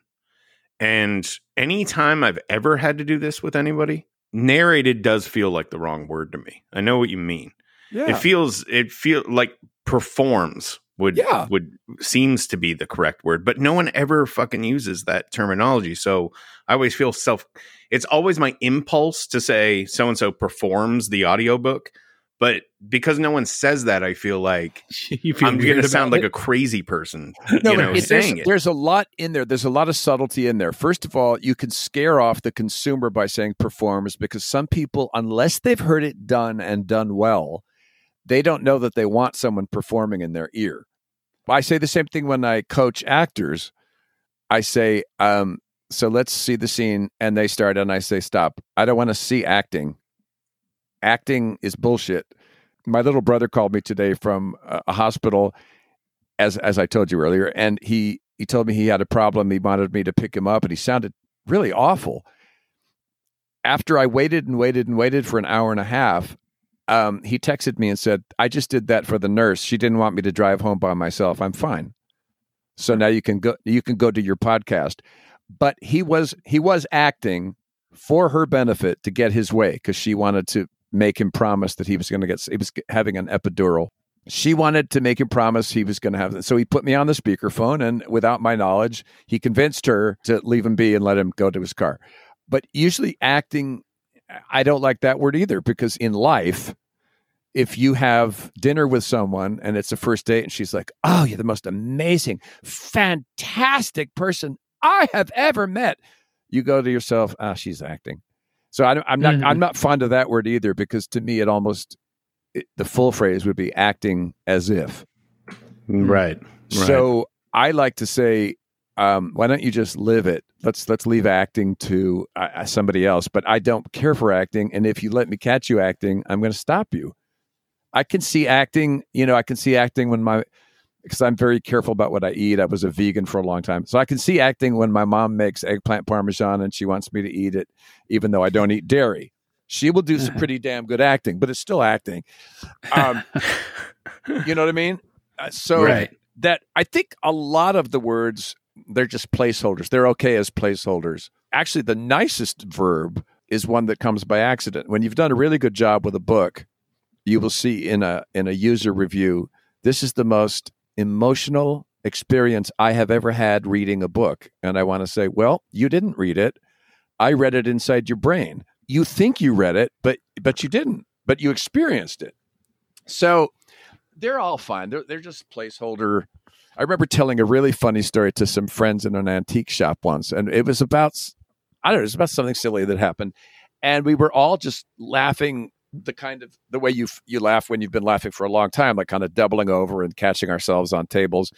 Speaker 2: And anytime I've ever had to do this with anybody, narrated does feel like the wrong word to me. I know what you mean. Yeah. It feels it feel like performs would yeah. would seems to be the correct word, but no one ever fucking uses that terminology. So I always feel self it's always my impulse to say so and so performs the audiobook, but because no one says that, I feel like [LAUGHS] feel I'm going to sound like a crazy person. No, you know, saying
Speaker 8: there's,
Speaker 2: it.
Speaker 8: There's a lot in there. There's a lot of subtlety in there. First of all, you can scare off the consumer by saying performs because some people, unless they've heard it done and done well, they don't know that they want someone performing in their ear. I say the same thing when I coach actors. I say, um, so let's see the scene, and they start, and I say, stop. I don't want to see acting. Acting is bullshit. My little brother called me today from a hospital, as as I told you earlier, and he he told me he had a problem. He wanted me to pick him up, and he sounded really awful. After I waited and waited and waited for an hour and a half, um, he texted me and said, I just did that for the nurse. She didn't want me to drive home by myself. I'm fine. So now you can go you can go to your podcast. But he was he was acting for her benefit to get his way because she wanted to make him promise that he was going to get he was having an epidural. She wanted to make him promise he was going to have. So he put me on the speakerphone and without my knowledge, he convinced her to leave him be and let him go to his car. But usually acting I don't like that word either because in life, if you have dinner with someone and it's a first date and she's like, "Oh, you're the most amazing, fantastic person I have ever met," you go to yourself, "Ah, oh, she's acting." So I, am not mm-hmm. I'm not fond of that word either because to me it almost it, the full phrase would be acting as if.
Speaker 2: Right. right.
Speaker 8: So I like to say um, why don't you just live it? Let's let's leave acting to uh, uh, somebody else. But I don't care for acting, and if you let me catch you acting, I'm going to stop you. I can see acting. You know, I can see acting when my because I'm very careful about what I eat. I was a vegan for a long time. So I can see acting when my mom makes eggplant parmesan and she wants me to eat it, even though I don't eat dairy. She will do some [LAUGHS] pretty damn good acting, but it's still acting. Um, [LAUGHS] you know what I mean? Uh, so
Speaker 7: Right.
Speaker 8: that I think a lot of the words they're just placeholders. They're okay as placeholders. Actually, the nicest verb is one that comes by accident. When you've done a really good job with a book, you will see in a in a user review, this is the most emotional experience I have ever had reading a book. And I want to say, well, you didn't read it. I read it inside your brain. You think you read it, but but you didn't. But you experienced it. So they're all fine. They're they're just placeholder. I remember telling a really funny story to some friends in an antique shop once, and it was about I don't know, it was about something silly that happened, and we were all just laughing the kind of the way you you laugh when you've been laughing for a long time, like kind of doubling over and catching ourselves on tables.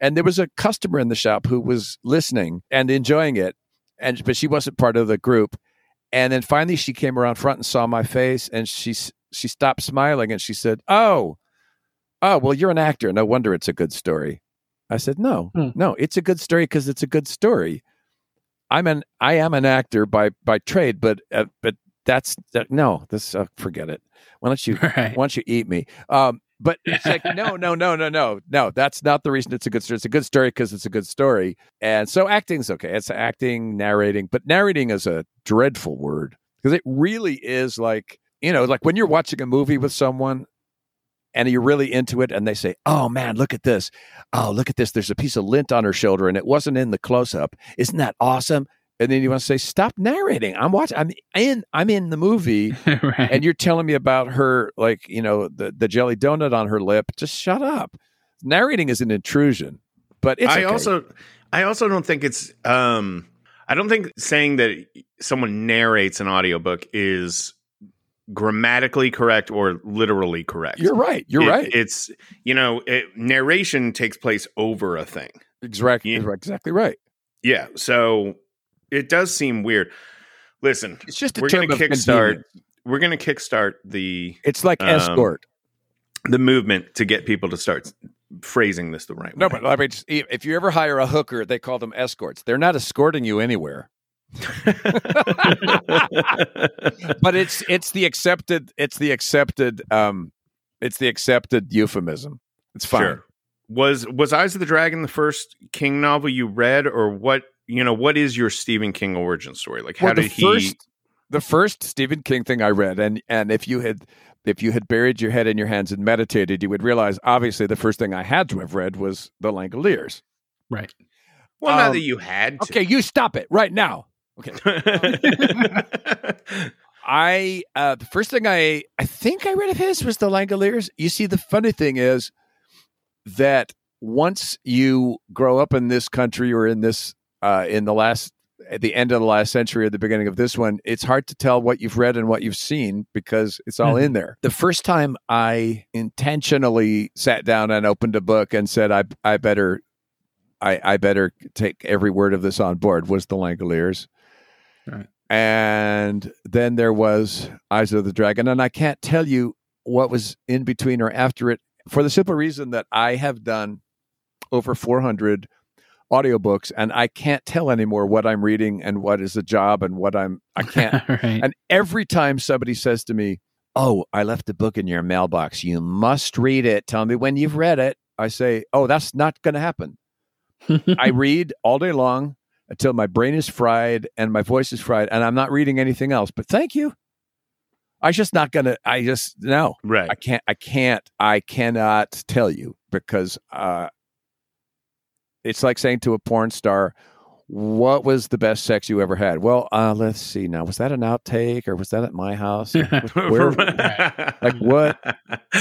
Speaker 8: And there was a customer in the shop who was listening and enjoying it, and but she wasn't part of the group. And then finally, she came around front and saw my face, and she she stopped smiling and she said, "Oh, oh, well, you're an actor. No wonder it's a good story." I said, "No,
Speaker 7: Hmm.
Speaker 8: no, it's a good story because it's a good story. I'm an I am an actor by by trade, but uh, but that's that, no, this uh, forget it. Why don't you [LAUGHS]
Speaker 7: Right.
Speaker 8: why don't you eat me? Um, but it's like [LAUGHS] no, no, no, no, no, no. That's not the reason it's a good story. It's a good story because it's a good story, and so acting's okay. It's acting, narrating, but narrating is a dreadful word because it really is like you know, like when you're watching a movie with someone and you're really into it, and they say, "Oh man, look at this! Oh, look at this! There's a piece of lint on her shoulder, and it wasn't in the close up. Isn't that awesome?" And then you want to say, "Stop narrating! I'm watching. I'm in. I'm in the movie." [LAUGHS]
Speaker 7: right.
Speaker 8: and you're telling me about her like you know the, the jelly donut on her lip just shut up narrating is an intrusion but it's
Speaker 2: I
Speaker 8: okay.
Speaker 2: also I also don't think it's um I don't think saying that someone narrates an audiobook is grammatically correct or literally correct.
Speaker 8: you're right you're
Speaker 2: It-
Speaker 8: right
Speaker 2: It's you know, it, narration takes place over a thing.
Speaker 8: exactly
Speaker 2: Yeah.
Speaker 8: exactly right
Speaker 2: Yeah, so it does seem weird. Listen,
Speaker 8: it's just a
Speaker 2: we're going to kickstart. We're going to kickstart the
Speaker 8: it's like
Speaker 2: um,
Speaker 8: escort
Speaker 2: the movement to get people to start phrasing this the right
Speaker 8: no
Speaker 2: way.
Speaker 8: No, but I mean, if you ever hire a hooker they call them escorts they're not escorting you anywhere but it's it's the accepted it's the accepted um it's the accepted euphemism it's fine
Speaker 2: Sure. Was was Eyes of the Dragon the first King novel you read, or what? You know, what is your Stephen King origin story? Like, how
Speaker 8: Well, the
Speaker 2: did he?
Speaker 8: first the first Stephen King thing I read, and and if you had if you had buried your head in your hands and meditated, you would realize obviously the first thing I had to have read was The Langoliers.
Speaker 7: right.
Speaker 2: well, not
Speaker 8: um,
Speaker 2: that you had. To.
Speaker 8: Okay, you stop it right now. Okay, [LAUGHS] I uh, the first thing I I think I read of his was The Langoliers. You see, the funny thing is that once you grow up in this country or in this uh, in the last at the end of the last century or the beginning of this one, it's hard to tell what you've read and what you've seen because it's all in there. The first time I intentionally sat down and opened a book and said, "I I better." I, I better take every word of this on board was the Langoliers.
Speaker 7: Right.
Speaker 8: And then there was Eyes of the Dragon. And I can't tell you what was in between or after it for the simple reason that I have done over 400 audiobooks and I can't tell anymore what I'm reading and what is a job and what I'm, I [LAUGHS] can't.
Speaker 7: right.
Speaker 8: and every time somebody says to me, Oh, I left a book in your mailbox. You must read it. Tell me when you've read it. I say, Oh, that's not going to happen. [LAUGHS] I read all day long until my brain is fried and my voice is fried and I'm not reading anything else. But thank you. I just not gonna I just no.
Speaker 2: right.
Speaker 8: I can't I can't I cannot tell you because uh it's like saying to a porn star, what was the best sex you ever had? Well, uh let's see now. Was that an outtake or was that at my house? [LAUGHS] Where, [LAUGHS] like what? [LAUGHS]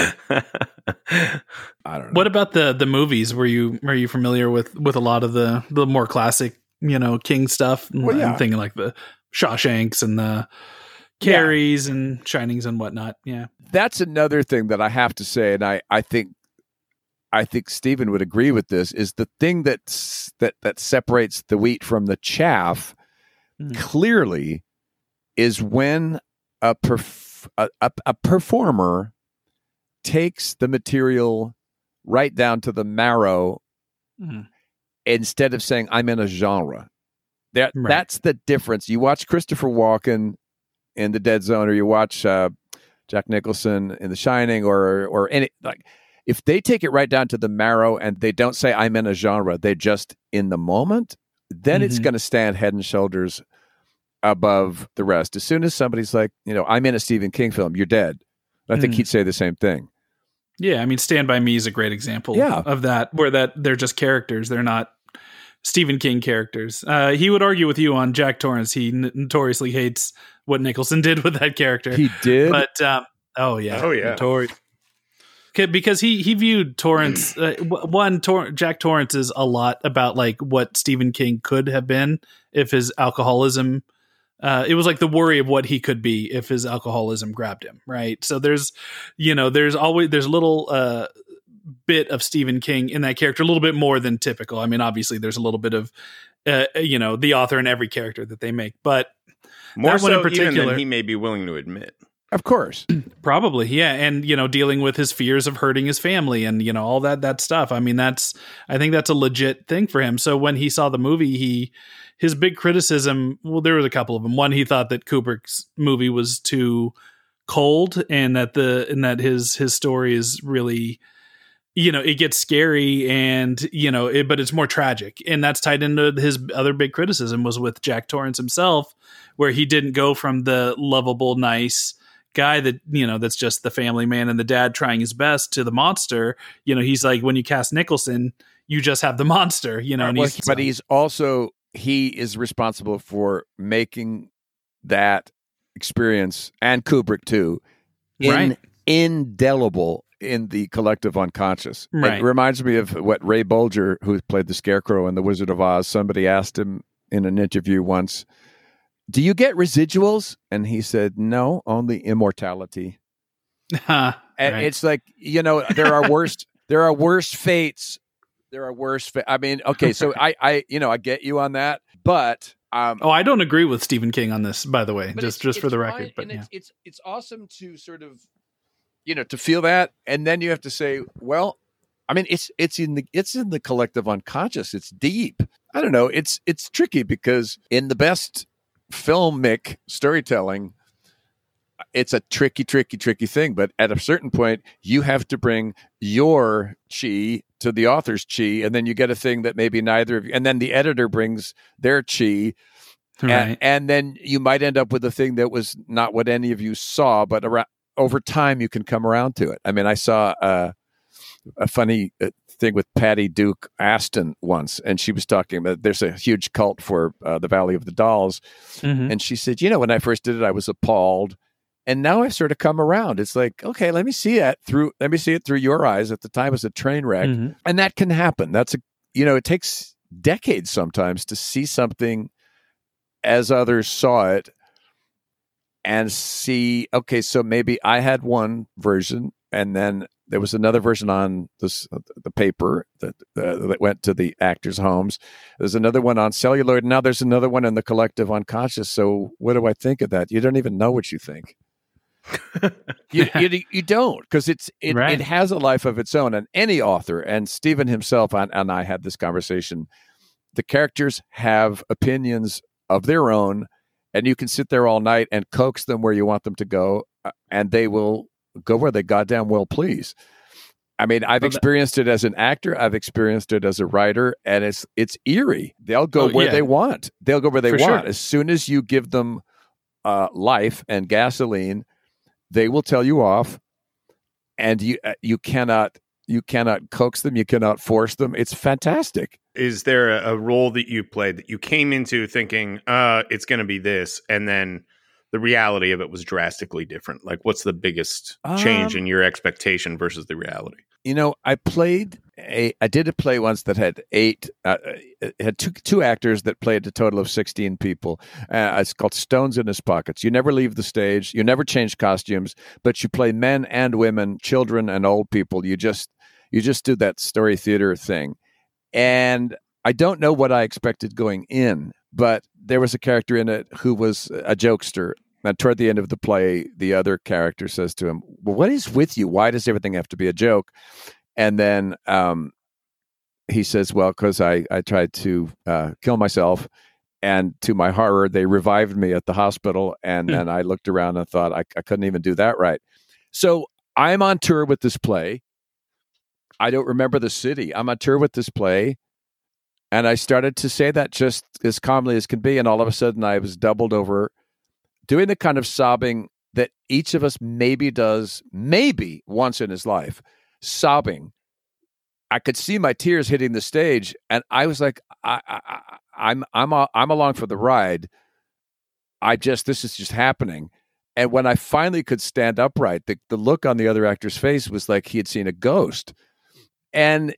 Speaker 8: I don't know.
Speaker 7: What about the the movies? Were you are you familiar with with a lot of the the more classic, you know, King stuff?
Speaker 8: Well, yeah.
Speaker 7: I'm thinking like the Shawshanks and the
Speaker 8: Yeah.
Speaker 7: Carries and Shinings and whatnot. Yeah.
Speaker 8: that's another thing that I have to say, and I, I think I think Stephen would agree with this, is the thing that's that that separates the wheat from the chaff
Speaker 7: Mm.
Speaker 8: clearly is when a, perf- a, a a performer takes the material right down to the marrow
Speaker 7: Mhm.
Speaker 8: Instead of saying I'm in a genre. That
Speaker 7: Right.
Speaker 8: that's the difference. You watch Christopher Walken in The Dead Zone, or you watch uh, Jack Nicholson in The Shining, or or any like. If they take it right down to the marrow and they don't say I'm in a genre, they're just in the moment, then it's
Speaker 7: Mhm.
Speaker 8: going to stand head and shoulders above the rest. As soon as somebody's like, you know, I'm in a Stephen King film, you're dead. I think
Speaker 7: Mhm.
Speaker 8: he'd say the same thing.
Speaker 7: Yeah, I mean, Stand by Me is a great example
Speaker 8: Yeah.
Speaker 7: of that, where that they're just characters; they're not Stephen King characters. Uh, he would argue with you on Jack Torrance. He n- notoriously hates what Nicholson [LAUGHS] did with that character.
Speaker 8: He did.
Speaker 7: but um, oh yeah,
Speaker 2: Oh, yeah.
Speaker 7: Tor- 'Kay, because he he viewed Torrance uh, one Tor- Jack Torrance is a lot about like what Stephen King could have been if his alcoholism. Uh, it was like the worry of what he could be if his alcoholism grabbed him, right? So there's, you know, there's always there's little uh, bit of Stephen King in that character, a little bit more than typical. I mean, obviously there's a little bit of, uh, you know, the author in every character that they make, but
Speaker 2: More
Speaker 7: one
Speaker 2: so
Speaker 7: in
Speaker 2: even
Speaker 7: particular-
Speaker 2: than he may be willing to admit.
Speaker 8: of course. [CLEARS THROAT]
Speaker 7: Probably, yeah, and you know, dealing with his fears of hurting his family and you know all that that stuff. I mean, that's I think that's a legit thing for him. So when he saw the movie, he his big criticism. Well, there was a couple of them. One, he thought that Kubrick's movie was too cold, and that the and that his his story is really you know it gets scary and you know it, but it's more tragic and that's tied into his other big criticism was with jack torrance himself where he didn't go from the lovable nice guy that you know that's just the family man and the dad trying his best to the monster you know he's like when you cast nicholson you just have the monster you know and
Speaker 8: Well,
Speaker 7: he's,
Speaker 8: but he's also he is responsible for making that experience and Kubrick too in,
Speaker 7: Right.
Speaker 8: indelible in the collective unconscious.
Speaker 7: Right.
Speaker 8: It reminds me of what Ray Bolger, who played the Scarecrow in The Wizard of Oz, somebody asked him in an interview once, "Do you get residuals?" And he said, "No, only immortality." [LAUGHS]
Speaker 7: Huh,
Speaker 8: And
Speaker 7: right.
Speaker 8: it's like you know there are worst [LAUGHS] there are worse fates there are worse fa- i mean okay so i i you know i get you on that but um
Speaker 7: oh i don't agree with stephen king on this by the way just just for the
Speaker 8: fine,
Speaker 7: record but yeah.
Speaker 8: it's, it's it's awesome to sort of you know to feel that and then you have to say well i mean it's it's in the it's in the collective unconscious. It's deep. I don't know. It's it's tricky because in the best filmic storytelling it's a tricky tricky tricky thing. But at a certain point you have to bring your chi to the author's chi and then you get a thing that maybe neither of you and then the editor brings their chi. And, and then you might end up with a thing that was not what any of you saw, but around, over time you can come around to it. I mean, I saw uh, a funny uh, thing with Patty Duke Astin once, and she was talking about there's a huge cult for uh, the Valley of the Dolls,
Speaker 7: Mhm.
Speaker 8: and she said, you know, when I first did it, I was appalled. And now I've sort of come around. It's like, okay, let me see it through. Let me see it through your eyes. At the time, it was a train wreck,
Speaker 7: Mhm.
Speaker 8: and that can happen. That's a, you know, it takes decades sometimes to see something as others saw it and see okay so maybe i had one version and then there was another version on this the paper that uh, that went to the actors homes. There's another one on celluloid now there's another one in the collective unconscious. So what do i think of that? You don't even know what you think. You, [LAUGHS] you, you don't because it's it,
Speaker 7: Right.
Speaker 8: it has a life of its own and any author and stephen himself and, and i had this conversation. The characters have opinions of their own and you can sit there all night and coax them where you want them to go uh, and they will go where they goddamn well please i mean i've experienced it as an actor i've experienced it as a writer and it's it's eerie they'll go
Speaker 7: Oh,
Speaker 8: where
Speaker 7: yeah.
Speaker 8: they want they'll go where they
Speaker 7: For
Speaker 8: want
Speaker 7: sure.
Speaker 8: as soon as you give them uh, life and gasoline they will tell you off and you uh, you cannot you cannot coax them you cannot force them. It's fantastic.
Speaker 2: Is there a, a role that you played that you came into thinking, uh, it's going to be this, and then the reality of it was drastically different? Like, what's the biggest change
Speaker 8: Um,
Speaker 2: in your expectation versus the reality?
Speaker 8: you know i played a i did a play once that had eight uh, it had two two actors that played a total of 16 people. Uh, it's called stones in his pockets. You never leave the stage you never change costumes but you play men and women children and old people. You just you just do that story theater thing and i don't know what i expected going in but there was a character in it who was a jokester and toward the end of the play, the other character says to him, Well, what is with you? Why does everything have to be a joke? And then um, he says, "Well, because I I tried to uh, kill myself." And to my horror, they revived me at the hospital. And then I looked around and thought I, I couldn't even do that right. So I'm on tour with this play. I don't remember the city. I'm on tour with this play. And I started to say that just as calmly as can be. And all of a sudden, I was doubled over, doing the kind of sobbing that each of us maybe does, maybe once in his life, sobbing. I could see my tears hitting the stage, and I was like, I, I, I'm, I'm, I'm along for the ride. I just, this is just happening. And when I finally could stand upright, the, the look on the other actor's face was like he had seen a ghost. And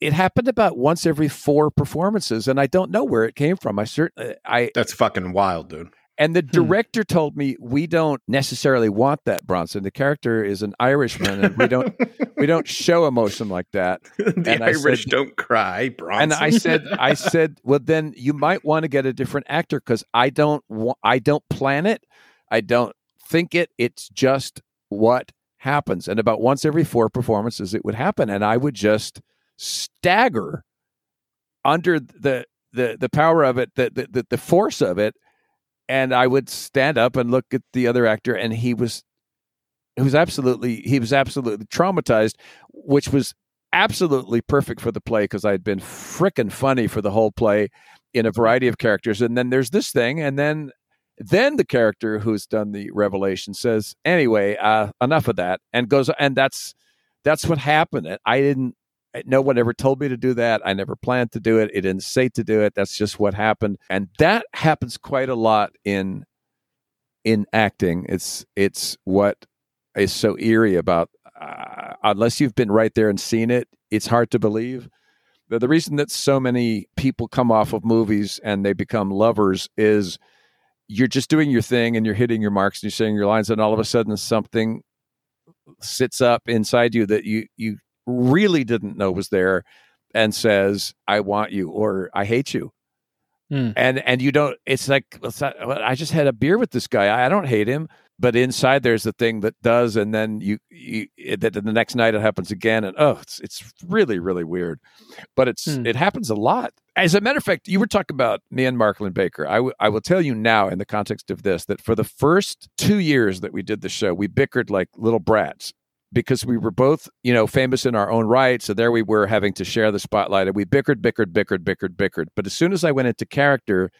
Speaker 8: it happened about once every four performances, and I don't know where it came from. I certainly, uh, I
Speaker 2: That's fucking wild, dude.
Speaker 8: and the hmm. director told me we don't necessarily want that, Bronson. The character is an Irishman, and we don't we don't [LAUGHS] show emotion like that. [LAUGHS]
Speaker 2: the
Speaker 8: And I
Speaker 2: Irish
Speaker 8: said-
Speaker 2: don't cry, Bronson.
Speaker 8: And I said, I [LAUGHS] said, well, then you might want to get a different actor because I don't, wa- I don't plan it, I don't think it. It's just what happens. And about once every four performances, it would happen, and I would just stagger under the the the power of it, the the the, force of it, and I would stand up and look at the other actor, and he was. He was absolutely he was absolutely traumatized, which was absolutely perfect for the play because I'd been frickin' funny for the whole play in a variety of characters. And then there's this thing, and then then the character who's done the revelation says, "Anyway, uh, enough of that," and goes, and that's that's what happened. I didn't. No one ever told me to do that. I never planned to do it. It didn't say to do it. That's just what happened, and that happens quite a lot in in acting. It's it's what is so eerie about uh, unless you've been right there and seen it, it's hard to believe. The, the reason that so many people come off of movies and they become lovers is you're just doing your thing and you're hitting your marks and you're saying your lines, and all of a sudden something sits up inside you that you you really didn't know was there and says, "I want you" or "I hate you."
Speaker 7: Hmm.
Speaker 8: And and you don't. It's like I just had a beer with this guy. I don't hate him, but inside there's the thing that does, and then you you that the next night it happens again, and oh, it's it's really really weird, but it's
Speaker 7: Hmm.
Speaker 8: it happens a lot. As a matter of fact, you were talking about me and Mark Linn-Baker. I, w- I will tell you now, in the context of this, that for the first two years that we did the show, we bickered like little brats because we were both, you know, famous in our own right. So there we were having to share the spotlight, and we bickered, bickered, bickered, bickered, bickered. But as soon as I went into character,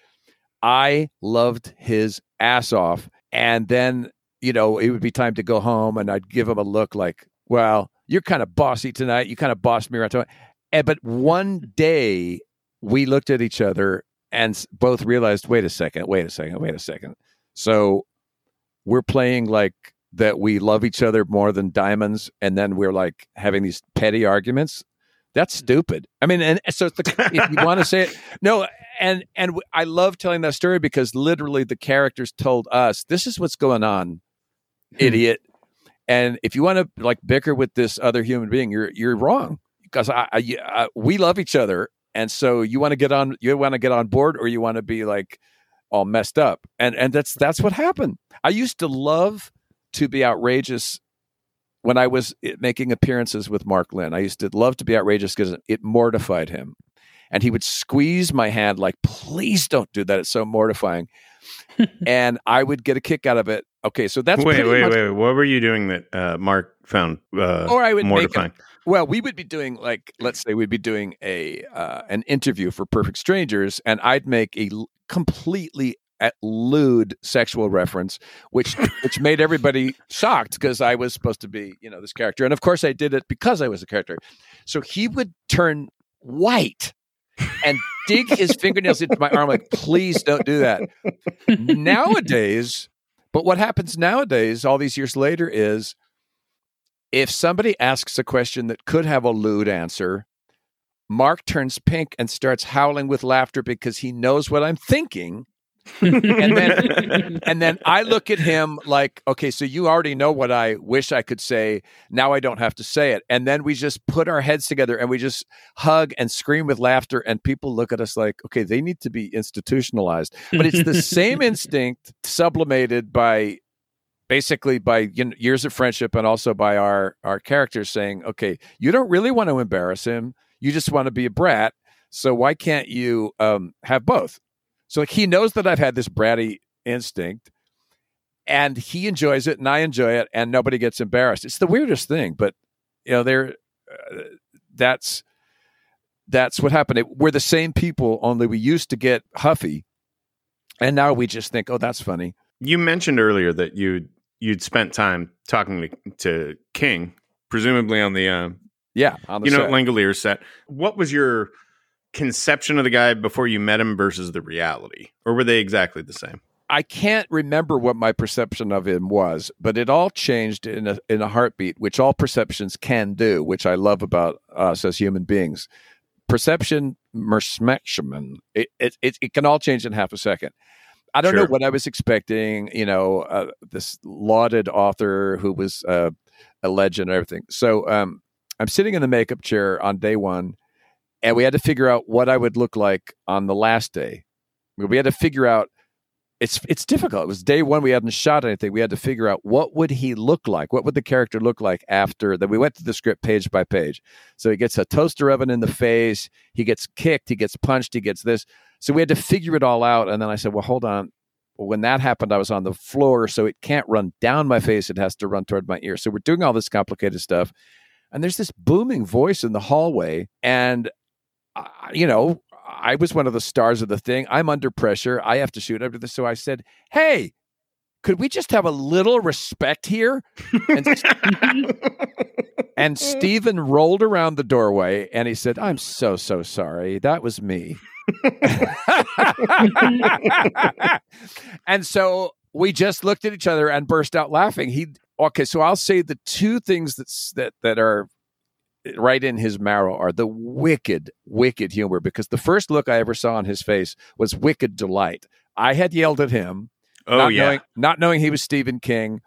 Speaker 8: I loved his ass off. And then, you know, it would be time to go home, and I'd give him a look like, well, you're kind of bossy tonight. You kind of bossed me around tonight. And, but one day we looked at each other and both realized, wait a second, wait a second, wait a second. So we're playing like that we love each other more than diamonds, and then we're like having these petty arguments. That's stupid. I mean, and so the, if you want to say it, no, and and I love telling that story because literally the characters told us this is what's going on, idiot. And if you want to like bicker with this other human being, you're you're wrong because I, I, I we love each other, and so you want to get on you want to get on board or you want to be like all messed up, and and that's that's what happened. I used to love to be outrageous when I was eh, making appearances with Mark Linn. I used to love to be outrageous because it mortified him. And he would squeeze my hand like, please don't do that. It's so mortifying. [LAUGHS] and I would get a kick out of it. Okay, so that's
Speaker 2: wait,
Speaker 8: pretty
Speaker 2: wait,
Speaker 8: much-
Speaker 2: wait. What were you doing that uh, Mark found uh,
Speaker 8: Or I would make
Speaker 2: mortifying?
Speaker 8: Well, we would be doing like, let's say we'd be doing a uh, an interview for Perfect Strangers, and I'd make a l- completely at lewd sexual reference, which which made everybody shocked because I was supposed to be, you know, this character, and of course I did it because I was a character. So he would turn white and dig his fingernails into my arm, like, please don't do that. nowadays, but what happens nowadays, all these years later, is if somebody asks a question that could have a lewd answer, Mark turns pink and starts howling with laughter because he knows what I'm thinking. And then [LAUGHS] and then I look at him like, okay, so you already know what I wish I could say. Now I don't have to say it. And then we just put our heads together and we just hug and scream with laughter. And people look at us like, okay, they need to be institutionalized. But it's the [LAUGHS] same instinct sublimated by basically by you know, years of friendship and also by our our characters saying, okay, you don't really want to embarrass him. You just want to be a brat. So why can't you um, have both? So like he knows that I've had this bratty instinct, and he enjoys it, and I enjoy it, and nobody gets embarrassed. It's the weirdest thing, but you know, there, uh, that's that's what happened. It, we're the same people, only we used to get huffy, and now we just think, oh, that's funny.
Speaker 2: You mentioned earlier that you you'd spent time talking to, to King, presumably on the uh,
Speaker 8: yeah, on the
Speaker 2: you know
Speaker 8: set.
Speaker 2: Langolier set. What was your conception of the guy before you met him versus the reality, or were they exactly the same?
Speaker 8: I can't remember what my perception of him was, but it all changed in a in a heartbeat, which all perceptions can do, which I love about us as human beings. Perception, mersmexamen, it, it it it can all change in half a second. I don't know what I was expecting. You know, uh, this lauded author who was uh, a legend and everything. So um, I'm sitting in the makeup chair on day one, and we had to figure out what I would look like on the last day. We had to figure out it's it's difficult. It was day one. We hadn't shot anything. We had to figure out what would he look like. What would the character look like after that? We went to the script page by page. So he gets a toaster oven in the face. He gets kicked. He gets punched. He gets this. So we had to figure it all out. And then I said, well, hold on. When that happened, I was on the floor, so it can't run down my face. It has to run toward my ear. So we're doing all this complicated stuff. And there's this booming voice in the hallway, and you know, I was one of the stars of the thing. I'm under pressure. I have to shoot after this. So I said, Hey, could we just have a little respect here? And, [LAUGHS] and Stephen rolled around the doorway and he said, I'm so, so sorry. That was me. [LAUGHS] and so we just looked at each other and burst out laughing. He okay, so I'll say the two things that's that that are right in his marrow are the wicked, wicked humor. Because the first look I ever saw on his face was wicked delight. I had yelled at him,
Speaker 2: Oh
Speaker 8: not
Speaker 2: yeah,
Speaker 8: knowing, not knowing he was Stephen King,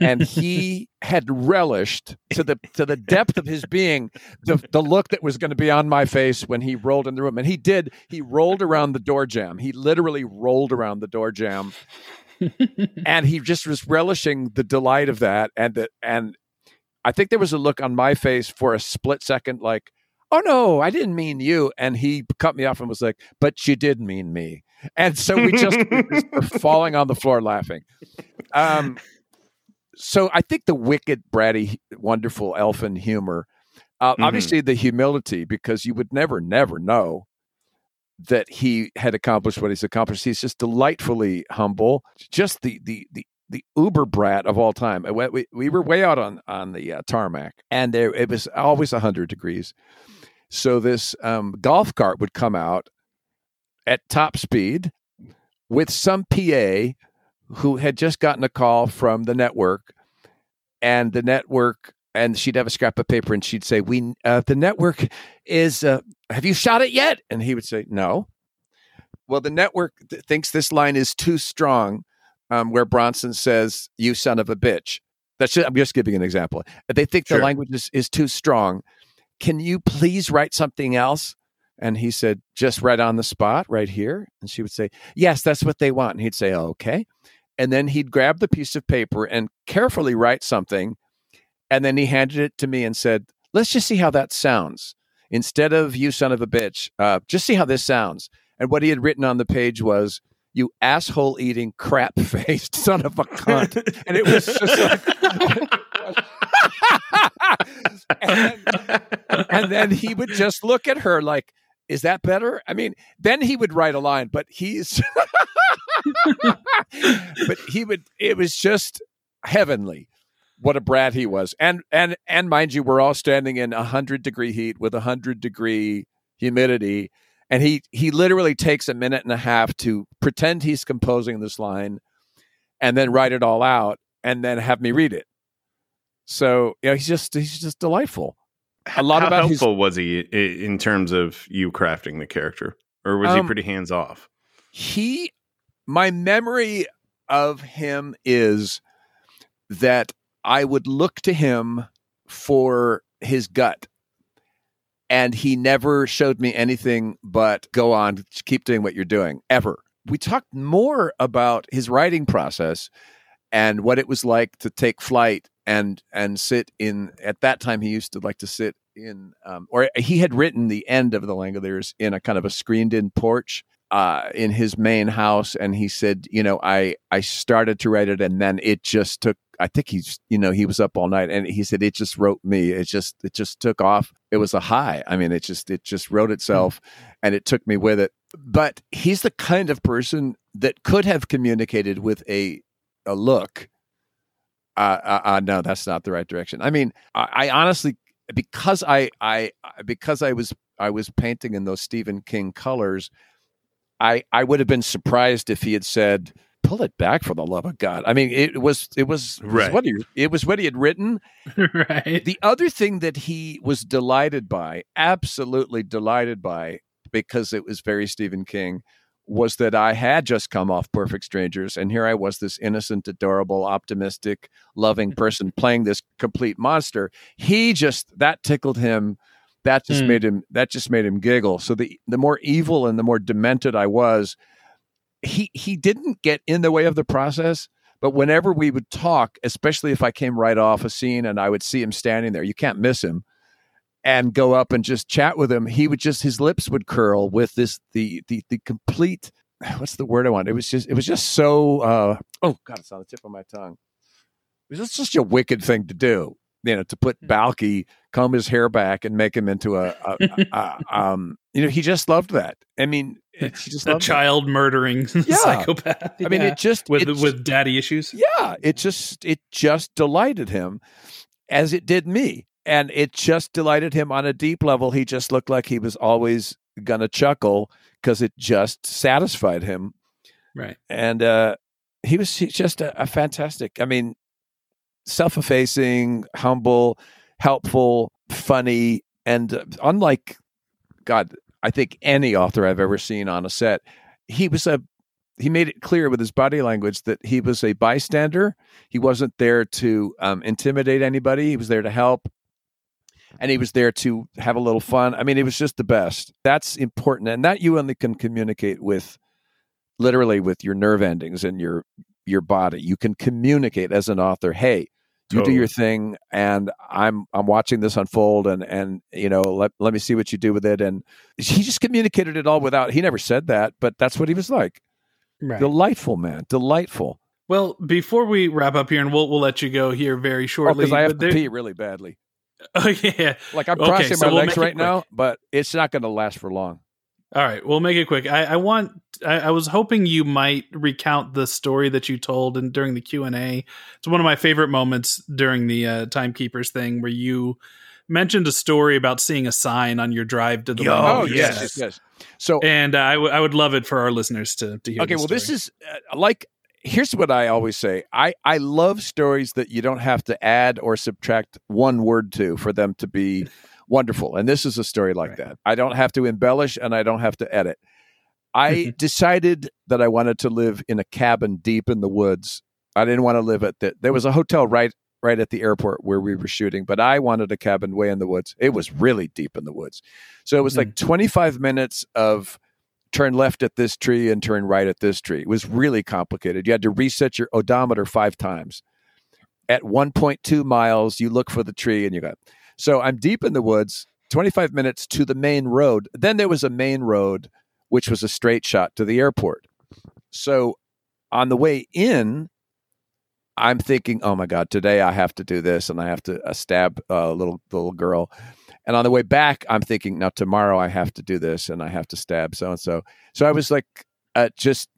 Speaker 8: and [LAUGHS] he had relished to the to the depth of his being the the look that was going to be on my face when he rolled in the room. And he did. He rolled around the door jam. He literally rolled around the door jam [LAUGHS] and he just was relishing the delight of that and the, and i think there was a look on my face for a split second like oh no i didn't mean you and he cut me off and was like but you did mean me and so we just, [LAUGHS] were falling on the floor laughing um so i think the wicked bratty wonderful elfin humor uh,
Speaker 2: Mhm.
Speaker 8: obviously the humility because you would never never know that he had accomplished what he's accomplished. He's just delightfully humble, just the the the the uber brat of all time. We, we were way out on on the uh, tarmac, and there it was always hundred degrees. So this um, golf cart would come out at top speed with some PA who had just gotten a call from the network, and the network. And she'd have a scrap of paper, and she'd say, "We, uh, the network is uh, have you shot it yet? And he would say, no. Well, the network th- thinks this line is too strong, um, where Bronson says, you son of a bitch. That's just, I'm just giving an example. They think
Speaker 2: Sure.
Speaker 8: the language is, is too strong. Can you please write something else? And he said, just right on the spot, right here. And she would say, yes, that's what they want. And he'd say, okay. And then he'd grab the piece of paper and carefully write something. And then he handed it to me and said, let's just see how that sounds instead of you son of a bitch, uh, just see how this sounds. And what he had written on the page was, you asshole eating crap [LAUGHS] faced son of a cunt. And it was just like, and, [LAUGHS] and then he would just look at her like, is that better? I mean, then he would write a line, but he's, [LAUGHS] but he would, it was just heavenly what a brat he was and and and mind you we're all standing in hundred degree heat with hundred degree humidity and he he literally takes a minute and a half to pretend he's composing this line and then write it all out and then have me read it. So you know he's just he's just delightful. A lot
Speaker 2: How
Speaker 8: about his
Speaker 2: helpful was he in terms of you crafting the character, or was he
Speaker 8: Um,
Speaker 2: pretty hands off?
Speaker 8: he my memory of him is that I would look to him for his gut and he never showed me anything but go on keep doing what you're doing ever we talked more about his writing process and what it was like to take flight and and sit in. At that time, he used to like to sit in, um, or he had written the end of the Langoliers in a kind of a screened-in porch uh, in his main house, and he said, you know, I I started to write it, and then it just took. I think he's, you know, he was up all night, and he said it just wrote me. It just it just took off. It was a high. I mean, it just it just wrote itself, and it took me with it. But he's the kind of person that could have communicated with a a look. Uh, uh, uh no, that's not the right direction. I mean, I, I honestly because I I because I was I was painting in those Stephen King colors I I would have been surprised if he had said, "Pull it back for the love of God." I mean, it was it was, it was
Speaker 2: Right.
Speaker 8: what he it was what he had written. [LAUGHS]
Speaker 7: right.
Speaker 8: The other thing that he was delighted by, absolutely delighted by, because it was very Stephen King, was that I had just come off Perfect Strangers, and here I was, this innocent, adorable, optimistic, loving [LAUGHS] person playing this complete monster. He just that tickled him. That just
Speaker 7: Hmm.
Speaker 8: made him. That just made him giggle. So the the more evil and the more demented I was, he he didn't get in the way of the process. But whenever we would talk, especially if I came right off a scene and I would see him standing there, you can't miss him, and go up and just chat with him, he would just his lips would curl with this the the the complete [SIGHS] what's the word I want? It was just it was just so uh, oh god, it's on the tip of my tongue. It was just a wicked thing to do, you know, to put Balki comb his hair back and make him into a, a, a, a [LAUGHS] um, you know, he just loved that. I mean, it, he just
Speaker 7: a
Speaker 8: loved that.
Speaker 7: child murdering [LAUGHS] psychopath.
Speaker 8: I mean,
Speaker 7: Yeah.
Speaker 8: it just
Speaker 7: with
Speaker 8: it just-
Speaker 7: with daddy issues.
Speaker 8: yeah, it just it just delighted him as it did me. And it just delighted him on a deep level. He just looked like he was always gonna chuckle because it just satisfied him.
Speaker 7: Right.
Speaker 8: And uh he was just a, a fantastic. I mean, self-effacing, humble, helpful, funny, and uh, unlike God, I think any author I've ever seen on a set, he was a he made it clear with his body language that he was a bystander. He wasn't there to um, intimidate anybody. He was there to help, and he was there to have a little fun. I mean, it was just the best. That's important, and that you only can communicate with, literally, with your nerve endings and your your body. You can communicate as an author. Hey, you do your thing, and I'm I'm watching this unfold, and and you know let let me see what you do with it. And he just communicated it all without. He never said that, but that's what he was like.
Speaker 7: Right.
Speaker 8: Delightful man, delightful.
Speaker 7: Well, before we wrap up here, and we'll we'll let you go here very oh, shortly.
Speaker 8: Because I have to
Speaker 7: there-
Speaker 8: pee really badly. [LAUGHS]
Speaker 7: Oh yeah.
Speaker 8: Like I'm
Speaker 7: Okay,
Speaker 8: crossing
Speaker 7: so
Speaker 8: my
Speaker 7: we'll
Speaker 8: legs right now, but it's not going to last for long.
Speaker 7: All right, we'll make it quick. I, I want. I, I was hoping you might recount the story that you told and during the Q and A. It's one of my favorite moments during the uh, timekeepers thing, where you mentioned a story about seeing a sign on your drive to the.
Speaker 2: Yo, Oh, yes.
Speaker 8: yes, yes. So
Speaker 7: And uh, I, w- I would love it for our listeners to, to hear.
Speaker 8: okay, well, this is uh, like here's what I always say. I I love stories that you don't have to add or subtract one word to for them to be wonderful. And this is a story like
Speaker 7: Right.
Speaker 8: that. I don't have to embellish and I don't have to edit. I mm-hmm. decided that I wanted to live in a cabin deep in the woods. I didn't want to live at the there was a hotel right right at the airport where we were shooting, but I wanted a cabin way in the woods. It was really deep in the woods. So it was like mm-hmm. 25 minutes of turn left at this tree and turn right at this tree. It was really complicated. You had to reset your odometer 5 times. At 1.2 miles, you look for the tree and you got. So I'm deep in the woods, 25 minutes to the main road. Then there was a main road which was a straight shot to the airport. So on the way in, I'm thinking, oh my God, today I have to do this and I have to uh, stab a little little girl. And on the way back, I'm thinking, now tomorrow I have to do this and I have to stab so and so. So I was like, uh, just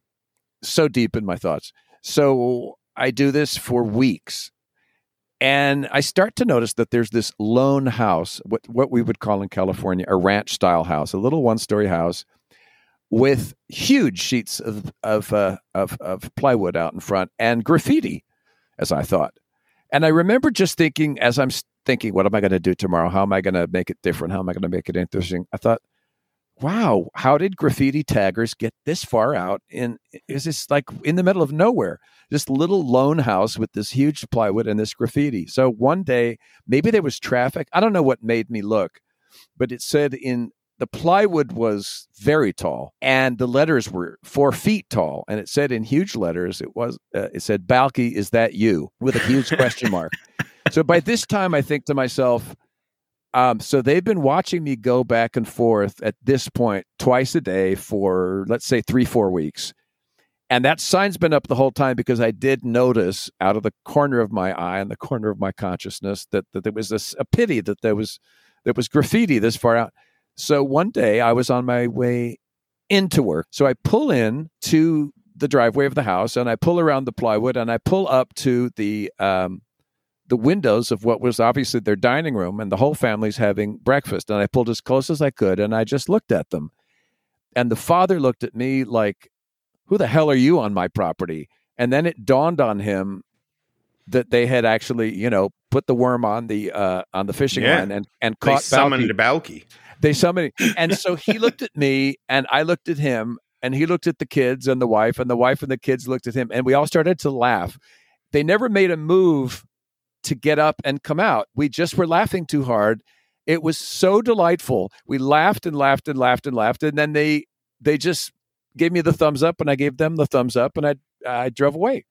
Speaker 8: so deep in my thoughts. So I do this for weeks. And I start to notice that there's this lone house, what, what we would call in California a ranch style house, a little one story house with huge sheets of of, uh, of of plywood out in front and graffiti, as I thought. And I remember just thinking, as I'm thinking, what am I going to do tomorrow? How am I going to make it different? How am I going to make it interesting? I thought, wow, how did graffiti taggers get this far out? And is this like in the middle of nowhere? This little lone house with this huge plywood and this graffiti. So one day, maybe there was traffic. I don't know what made me look, but it said in the plywood was very tall and the letters were four feet tall and it said in huge letters it was uh, it said Balki is that you with a huge question mark so by this time i think to myself um, so they've been watching me go back and forth at this point twice a day for let's say three four weeks and that sign's been up the whole time because i did notice out of the corner of my eye and the corner of my consciousness that, that there was this a pity that there was there was graffiti this far out so one day I was on my way into work. So I pull in to the driveway of the house and I pull around the plywood and I pull up to the um, the windows of what was obviously their dining room and the whole family's having breakfast. And I pulled as close as I could and I just looked at them. And the father looked at me like, Who the hell are you on my property? And then it dawned on him that they had actually, you know, put the worm on the uh, on the fishing
Speaker 2: Yeah.
Speaker 8: line and and
Speaker 2: They
Speaker 8: caught
Speaker 2: summoned
Speaker 8: Balki.
Speaker 2: Balki.
Speaker 8: They summoned, [LAUGHS] and so he looked at me, and I looked at him, and he looked at the kids and the wife, and the wife and the kids looked at him, and we all started to laugh. They never made a move to get up and come out. We just were laughing too hard. It was so delightful. We laughed and laughed and laughed and laughed, and then they they just gave me the thumbs up, and I gave them the thumbs up, and I I drove away.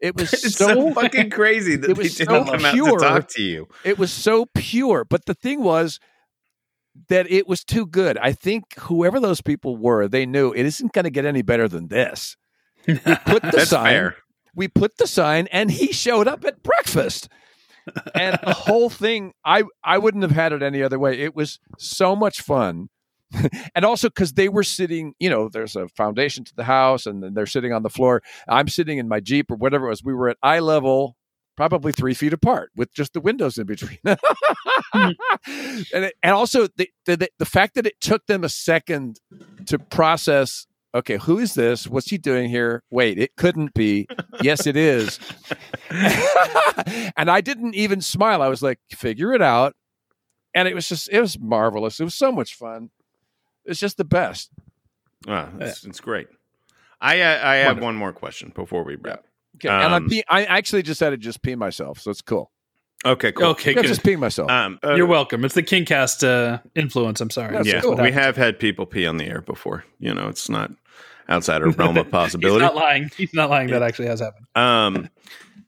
Speaker 8: It [LAUGHS] was
Speaker 2: It's
Speaker 8: so,
Speaker 2: so fucking crazy [LAUGHS] that
Speaker 8: it was
Speaker 2: didn't
Speaker 8: so
Speaker 2: come out
Speaker 8: pure.
Speaker 2: to talk to you.
Speaker 8: it was so pure. But the thing was that it was too good. I think whoever those people were, they knew it isn't going to get any better than this. We put [LAUGHS] the
Speaker 2: That's
Speaker 8: sign.
Speaker 2: fair.
Speaker 8: We put the sign, and he showed up at breakfast. And the whole thing, I I wouldn't have had it any other way. It was so much fun. [LAUGHS] and also because they were sitting, you know, there's a foundation to the house, and then they're sitting on the floor. I'm sitting in my Jeep or whatever it was. We were at eye level, probably three feet apart, with just the windows in between. [LAUGHS] and it, and also the, the the fact that it took them a second to process. Okay, who is this? What's he doing here? Wait, it couldn't be. Yes, it is. [LAUGHS] and I didn't even smile. I was like, figure it out. And it was just, it was marvelous. It was so much fun. It's just the best.
Speaker 2: Oh, it's, it's great. I uh, I have
Speaker 8: Wonderful.
Speaker 2: one more question before we wrap.
Speaker 8: Okay. and I'm
Speaker 2: Um,
Speaker 8: pee- I actually just had to just pee myself, so it's cool.
Speaker 2: Okay, cool.
Speaker 7: Okay,
Speaker 8: Yeah,
Speaker 7: good.
Speaker 8: just peeing myself.
Speaker 2: Um, uh,
Speaker 7: You're welcome. It's the Kingcast uh, influence. I'm sorry.
Speaker 8: That's
Speaker 2: yeah,
Speaker 8: cool.
Speaker 2: we have had people pee on the air before. You know, it's not outside our [LAUGHS] realm of possibility.
Speaker 7: He's not lying. He's not lying. That actually has happened.
Speaker 2: Um,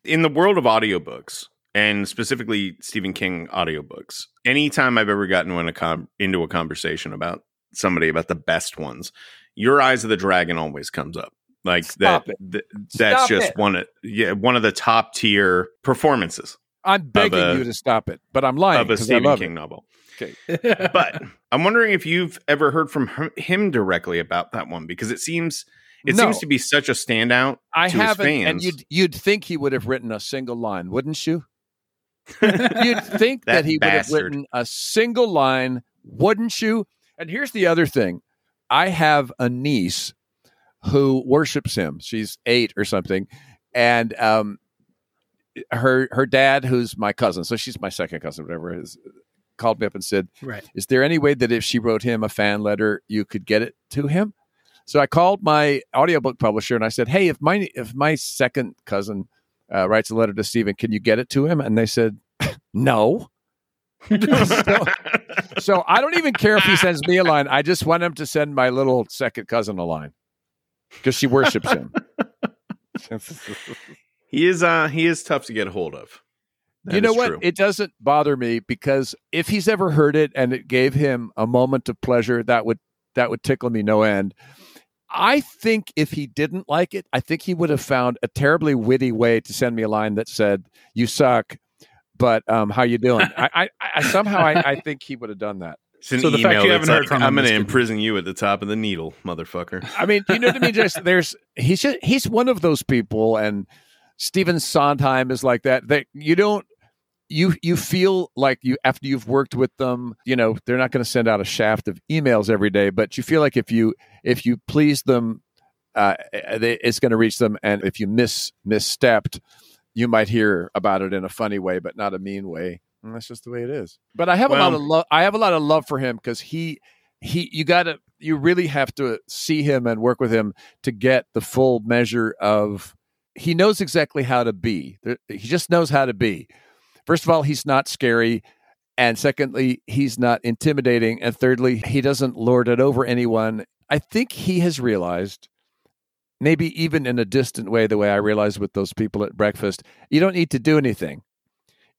Speaker 2: in the world of audiobooks, and specifically Stephen King audiobooks, anytime I've ever gotten in a com- into a conversation about somebody about the best ones, Your Eyes of the Dragon always comes up. Like
Speaker 8: Stop
Speaker 2: that, th- that's
Speaker 8: Stop
Speaker 2: just
Speaker 8: it.
Speaker 2: one of yeah one of the top tier performances
Speaker 8: I'm begging
Speaker 2: a-
Speaker 8: you to stop it, but I'm lying
Speaker 2: of a
Speaker 8: because I
Speaker 2: Stephen
Speaker 8: love
Speaker 2: King
Speaker 8: it.
Speaker 2: novel.
Speaker 8: Okay. [LAUGHS]
Speaker 2: But I'm wondering if you've ever heard from him- directly about that one because it seems it
Speaker 8: No.
Speaker 2: seems to be such a standout.
Speaker 8: I
Speaker 2: to his
Speaker 8: haven't, and you'd you'd think he would have written a single line, wouldn't you? [LAUGHS] You'd think that,
Speaker 2: That
Speaker 8: he would have written a single line, wouldn't you? And here's the other thing: I have a niece who worships him. She's eight or something, and um, her her dad, who's my cousin, so she's my second cousin, whatever it is, called me up and said,
Speaker 7: Right.
Speaker 8: is there any way that if she wrote him a fan letter, you could get it to him? So I called my audiobook publisher and I said, "Hey, if my if my second cousin uh, writes a letter to Stephen, can you get it to him?" And they said, [LAUGHS] "No." [LAUGHS] so, so I don't even care if he sends me a line. I just want him to send my little second cousin a line because she worships him. [LAUGHS]
Speaker 2: he is uh he is tough to get a hold of. That
Speaker 8: you know what?
Speaker 2: true.
Speaker 8: It doesn't bother me because if he's ever heard it and it gave him a moment of pleasure, that would that would tickle me no end. I think if he didn't like it, I think he would have found a terribly witty way to send me a line that said, "You suck," but um, how you doing? [LAUGHS] I, I, I somehow I, I think he would have done that.
Speaker 2: It's
Speaker 7: So the fact you haven't heard
Speaker 2: like,
Speaker 7: from
Speaker 2: I'm going to imprison you at the top of the needle, motherfucker.
Speaker 8: I mean, you know what I mean? Just [LAUGHS] there's he's just he's one of those people, and Stephen Sondheim is like that. That you don't you you feel like you after you've worked with them, you know, they're not going to send out a shaft of emails every day, but you feel like if you if you please them, uh, they, it's going to reach them, and if you miss misstepped, you might hear about it in a funny way, but not a mean way. And that's just the way it is. But I have a lot of love. I have a lot of love for him because he he you got to you really have to see him and work with him to get the full measure of he knows exactly how to be he just knows how to be first of all he's not scary And secondly, he's not intimidating. And thirdly, he doesn't lord it over anyone. I think he has realized, maybe even in a distant way, the way I realized with those people at breakfast, you don't need to do anything.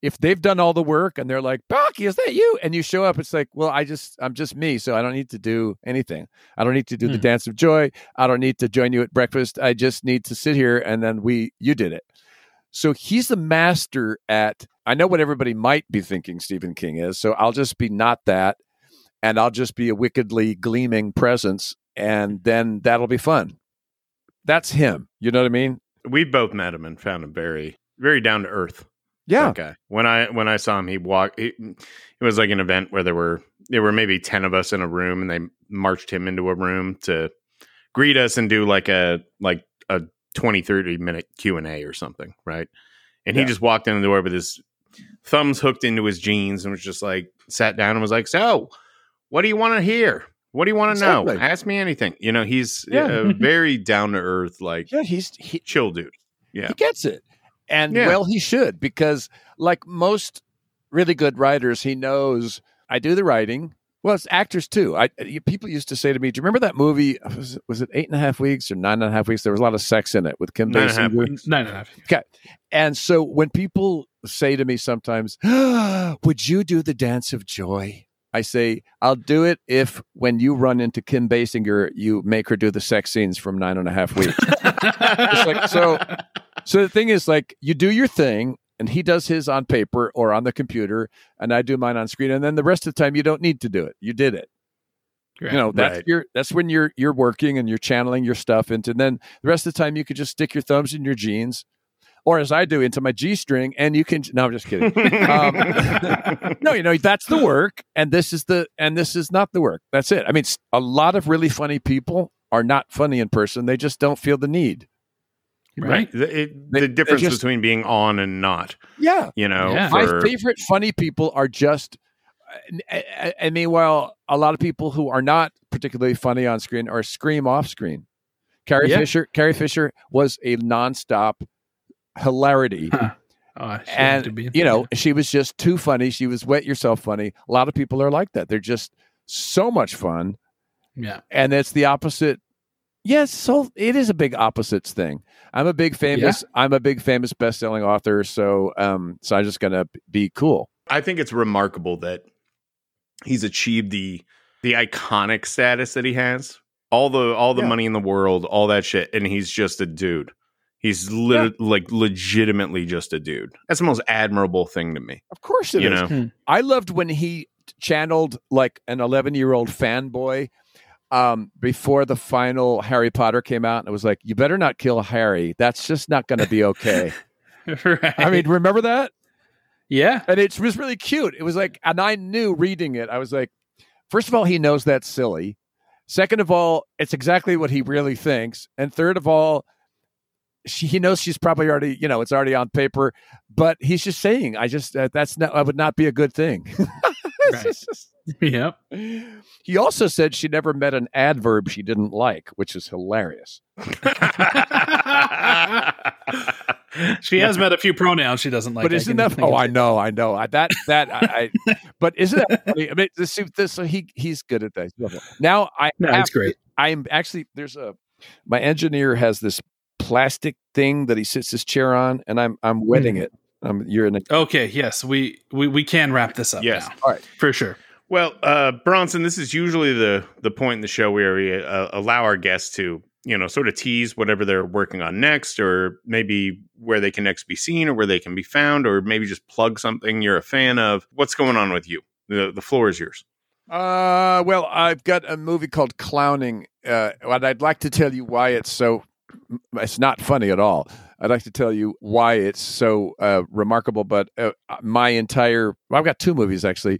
Speaker 8: If they've done all the work and they're like, Bucky, is that you? And you show up, it's like, well, I just, I'm just me. So I don't need to do anything. I don't need to do the
Speaker 7: Hmm.
Speaker 8: dance of joy. I don't need to join you at breakfast. I just need to sit here and then we, you did it. So he's the master at, I know what everybody might be thinking Stephen King is. So I'll just be not that. And I'll just be a wickedly gleaming presence. And then that'll be fun. That's him. You know what I mean?
Speaker 2: We both met him and found him very, very down to earth.
Speaker 8: Yeah.
Speaker 2: Okay. When I when I saw him, he walked. He, mm, it was like an event where there were there were maybe ten of us in a room, and they marched him into a room to greet us and do like a like a 20, 30 minute Q and A or something, right? And he
Speaker 8: Yeah.
Speaker 2: just walked in the door with his thumbs hooked into his jeans and was just like sat down and was like, "So, what do you want to hear? What do you want to know? Ask me anything." You know, he's
Speaker 8: Yeah.
Speaker 2: a very down to earth, like
Speaker 8: Yeah. He's, he,
Speaker 2: chill dude. Yeah.
Speaker 8: he gets it and
Speaker 2: Yeah.
Speaker 8: well he should because like most really good writers he knows i do the writing well it's actors too i uh, you- people used to say to me do you remember that movie uh, was it, was it eight and a half weeks or nine and a half weeks there was a lot of sex in it with kim
Speaker 2: Nine and a half
Speaker 8: basinger
Speaker 2: weeks.
Speaker 7: Nine and a half.
Speaker 8: and so when people say to me sometimes [GASPS] would you do the dance of joy I say, I'll do it if when you run into Kim Basinger, you make her do the sex scenes from nine and a half weeks. like, so- So the thing is, like, you do your thing, and he does his on paper or on the computer, and I do mine on screen, and then the rest of the time you don't need to do it. You did it.
Speaker 7: Right.
Speaker 8: You know, that's
Speaker 2: Right.
Speaker 8: your that's when you're you're working and you're channeling your stuff into. And then the rest of the time you could just stick your thumbs in your jeans, or as I do, into my g string, and you can. No, I'm just kidding. Um, [LAUGHS] no, you know that's the work, and this is the and this is not the work. That's it. I mean, a lot of really funny people are not funny in person. They just don't feel the need.
Speaker 7: Right.
Speaker 2: The, it-
Speaker 8: They-
Speaker 2: the
Speaker 8: they
Speaker 2: difference
Speaker 8: just-
Speaker 2: between being on and not,
Speaker 8: Yeah.
Speaker 2: you know,
Speaker 7: Yeah.
Speaker 8: my favorite funny people are just uh, I- I I mean, while a lot of people who are not particularly funny on screen are scream off screen. Carrie
Speaker 7: Yeah.
Speaker 8: Fisher, Carrie Fisher was a nonstop hilarity,
Speaker 7: Oh, I to
Speaker 8: and
Speaker 7: be
Speaker 8: you know she was just too funny. She was wet yourself funny. A lot of people are like that. They're just so much fun,
Speaker 7: yeah.
Speaker 8: and it's the opposite. Yes, so it is a big opposites thing. I'm a big famous. I'm a big famous best-selling author, so um, so I'm just gonna be cool.
Speaker 2: I think it's remarkable that he's achieved the the iconic status that he has. All the all the
Speaker 8: Yeah.
Speaker 2: money in the world, all that shit, and he's just a dude. He's lit- like legitimately just a dude. That's the most admirable thing to me.
Speaker 8: Of course it is.
Speaker 2: you know,
Speaker 7: Hmm.
Speaker 8: I loved when he channeled like an 11 year old fanboy um, before the final Harry Potter came out. And it was like, you better not kill Harry. That's just not going to be okay. [LAUGHS]
Speaker 7: right.
Speaker 8: I mean, remember that?
Speaker 7: yeah.
Speaker 8: And it was really cute. It was like, and I knew reading it, I was like, first of all, he knows that's silly. Second of all, it's exactly what he really thinks. And third of all, she, he knows she's probably already, you know, it's already on paper, but he's just saying, I just, uh, that's not, that would not be a good thing. [LAUGHS]
Speaker 7: Right. [LAUGHS] Yep.
Speaker 8: he also said she never met an adverb she didn't like, which is hilarious. [LAUGHS]
Speaker 7: She has met a few pronouns she doesn't like.
Speaker 8: but isn't that? Oh, I know, I know. I, that that I, I. [LAUGHS] But isn't that funny? I mean, this, this so he he's good at that. Now I
Speaker 7: No,
Speaker 8: have
Speaker 7: it's great.
Speaker 8: I'm actually there's a my engineer has this plastic thing that he sits his chair on, and I'm I'm wetting
Speaker 7: Hmm.
Speaker 8: it. Um, you're in a
Speaker 7: Okay. Yes, we, we we can wrap this up.
Speaker 2: Yes.
Speaker 7: now.
Speaker 8: All right.
Speaker 7: For sure.
Speaker 2: Well, uh, Bronson, this is usually the the point in the show where we uh, allow our guests to, you know, sort of tease whatever they're working on next, or maybe where they can next be seen, or where they can be found, or maybe just plug something you're a fan of. What's going on with you? The the floor is yours.
Speaker 8: Uh, well, I've got a movie called Clowning. Uh, and I'd like to tell you why it's so. It's not funny at all. I'd like to tell you why it's so uh, remarkable. But uh, my entire, well, I've got two movies actually,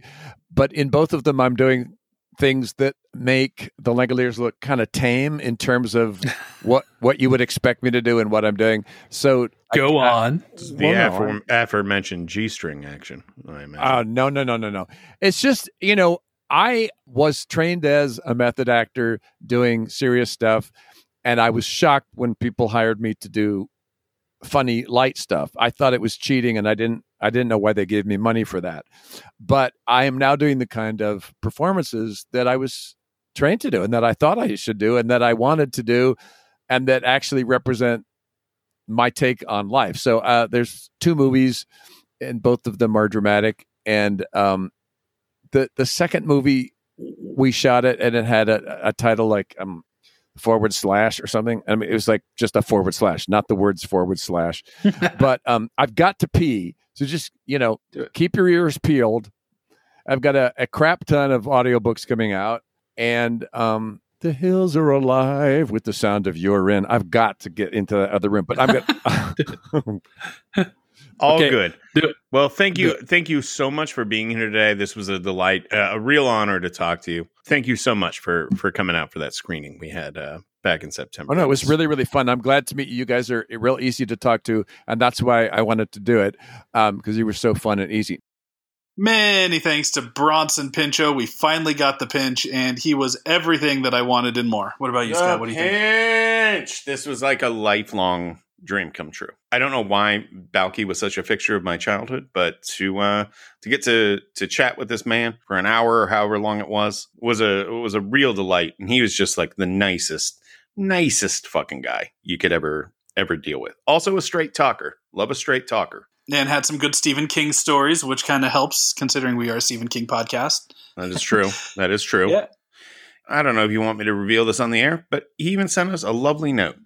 Speaker 8: but in both of them, I'm doing things that make the Langoliers look kind of tame in terms of [LAUGHS] what what you would expect me to do and what I'm doing. So
Speaker 7: Go
Speaker 8: I-
Speaker 7: on.
Speaker 2: The
Speaker 8: Well, no,
Speaker 2: afore-
Speaker 8: I'm-
Speaker 2: aforementioned G string action. I imagine.
Speaker 8: Uh, no, no, no, no, no. It's just, you know, I was trained as a method actor doing serious stuff. And I was shocked when people hired me to do funny, light stuff. I thought it was cheating and I didn't I didn't know why they gave me money for that. But I am now doing the kind of performances that I was trained to do and that I thought I should do and that I wanted to do and that actually represent my take on life. So uh, there's two movies and both of them are dramatic and um, the the second movie we shot it and it had a, a title like um forward slash or something. I mean, it was like just a forward slash, not the words forward slash. [LAUGHS] but um, I've got to pee, so just you know, keep your ears peeled. I've got a, a crap ton of audiobooks coming out, and um, the hills are alive with the sound of urine. I've got to get into the other room, but I'm gonna. [LAUGHS] [LAUGHS]
Speaker 2: All
Speaker 9: Okay.
Speaker 2: good. Well, thank you, thank you so much for being here today. This was a delight, uh, a real honor to talk to you. Thank you so much for for coming out for that screening we had uh, back in September.
Speaker 8: Oh no, it was really really fun. I'm glad to meet you. You guys are real easy to talk to, and that's why I wanted to do it because you were so fun and easy.
Speaker 7: Many thanks to Bronson Pinchot. We finally got the pinch, and he was everything that I wanted and more. What about you, Scott? What do you think?
Speaker 2: Pinch. This was like a lifelong dream come true. I don't know why Balki was such a fixture of my childhood, but to uh, to get to to chat with this man for an hour or however long it was was a was a real delight. And he was just like the nicest, nicest fucking guy you could ever ever deal with. Also a straight talker. Love a straight talker.
Speaker 7: And had some good Stephen King stories, which kind of helps considering we are a Stephen King podcast.
Speaker 2: That is true. [LAUGHS] that is true.
Speaker 7: Yeah.
Speaker 2: I don't know if you want me to reveal this on the air, but he even sent us a lovely note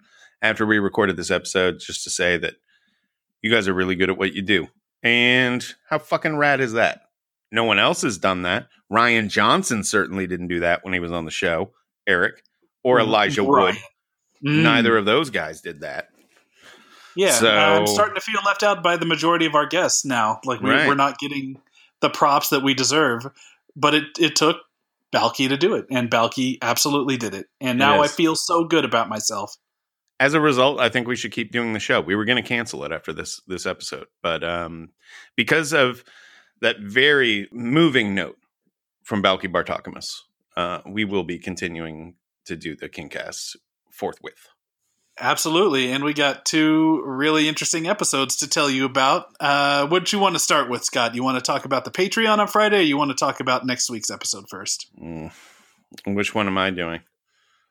Speaker 2: after we recorded this episode just to say that you guys are really good at what you do. And how fucking rad is that? No one else has done that. Rian Johnson certainly didn't do that when he was on the show, Eric, or Elijah
Speaker 7: Right.
Speaker 2: Wood.
Speaker 7: Mm.
Speaker 2: Neither of those guys did that.
Speaker 7: Yeah,
Speaker 2: So-
Speaker 7: I'm starting to feel left out by the majority of our guests now. Like we,
Speaker 2: Right.
Speaker 7: we're not getting the props that we deserve. But it it took Balki to do it, and Balki absolutely did it. And now I feel so good about myself.
Speaker 2: As a result, I think we should keep doing the show. We were going to cancel it after this this episode, but um, because of that very moving note from Balki Bartokomous, uh, we will be continuing to do the Kingcast forthwith.
Speaker 7: Absolutely, and we got two really interesting episodes to tell you about. Uh, what do you want to start with, Scott? You want to talk about the Patreon on Friday, or you want to talk about next week's episode first?
Speaker 2: Mm. Which one am I doing?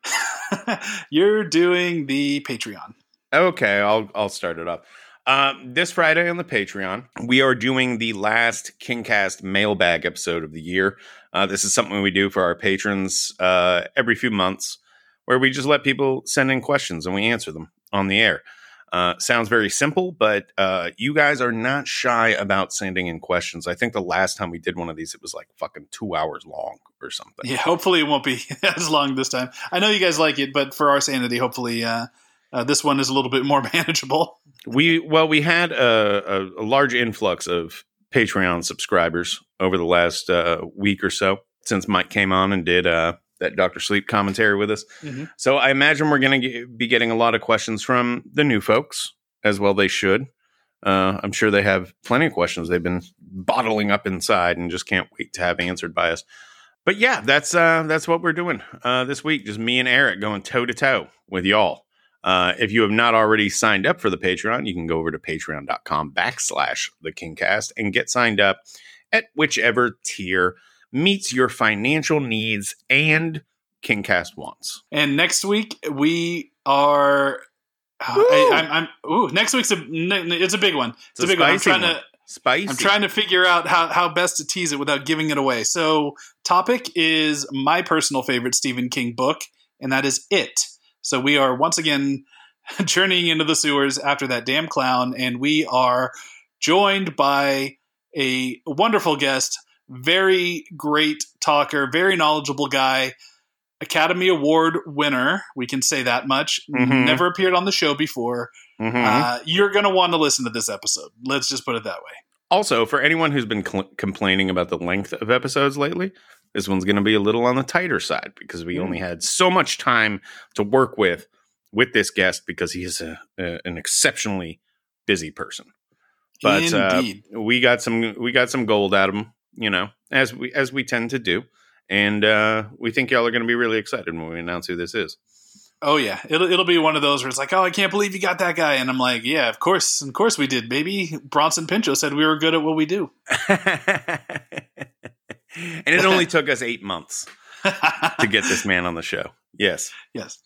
Speaker 2: [LAUGHS]
Speaker 7: You're doing the Patreon.
Speaker 2: Okay, I'll I'll start it up. Uh, this Friday on the Patreon, we are doing the last KingCast mailbag episode of the year. Uh, this is something we do for our patrons uh, every few months, where we just let people send in questions and we answer them on the air. Uh, sounds very simple, but uh, you guys are not shy about sending in questions. I think the last time we did one of these, it was like fucking two hours long or something.
Speaker 7: Yeah, hopefully it won't be [LAUGHS] as long this time. I know you guys like it, but for our sanity, hopefully uh, uh, this one is a little bit more [LAUGHS] manageable.
Speaker 2: We well, we had a, a, a large influx of Patreon subscribers over the last uh, week or so since Mike came on and did uh, that Doctor Sleep commentary with us.
Speaker 7: Mhm.
Speaker 2: So I imagine we're going to be getting a lot of questions from the new folks as well. They should. Uh, I'm sure they have plenty of questions they've been bottling up inside and just can't wait to have answered by us. But yeah, that's uh, that's what we're doing uh, this week. Just me and Eric going toe to toe with y'all. Uh, if you have not already signed up for the Patreon, you can go over to patreon.com backslash the Kingcast and get signed up at whichever tier meets your financial needs and Kingcast wants.
Speaker 7: And next week we are. uh, I, I'm, I'm. Ooh, next week's a. It's a big one. It's, a big one. I'm trying
Speaker 2: one.
Speaker 7: to.
Speaker 2: Spicy.
Speaker 7: I'm trying to figure out how, how best to tease it without giving it away. So, topic is my personal favorite Stephen King book, and that is It. So, we are once again [LAUGHS] journeying into the sewers after that damn clown, and we are joined by a wonderful guest, very great talker, very knowledgeable guy, Academy Award winner. We can say that much.
Speaker 2: Mhm.
Speaker 7: Never appeared on the show before.
Speaker 2: Mhm.
Speaker 7: Uh, you're going to want to listen to this episode. Let's just put it that way.
Speaker 2: Also, for anyone who's been cl- complaining about the length of episodes lately, this one's going to be a little on the tighter side because we only had so much time to work with with this guest because he is a, a, an exceptionally busy person. But uh, we got some we got some gold out of him, you know, as we as we tend to do, and uh, we think y'all are going to be really excited when we announce who this is.
Speaker 7: Oh yeah, it'll it'll be one of those where it's like, oh, I can't believe you got that guy, and I'm like, yeah, of course, of course we did, baby. Bronson Pinchot said we were good at what we do. [LAUGHS]
Speaker 2: and it only took us eight months to get this man on the show. Yes.
Speaker 7: Yes.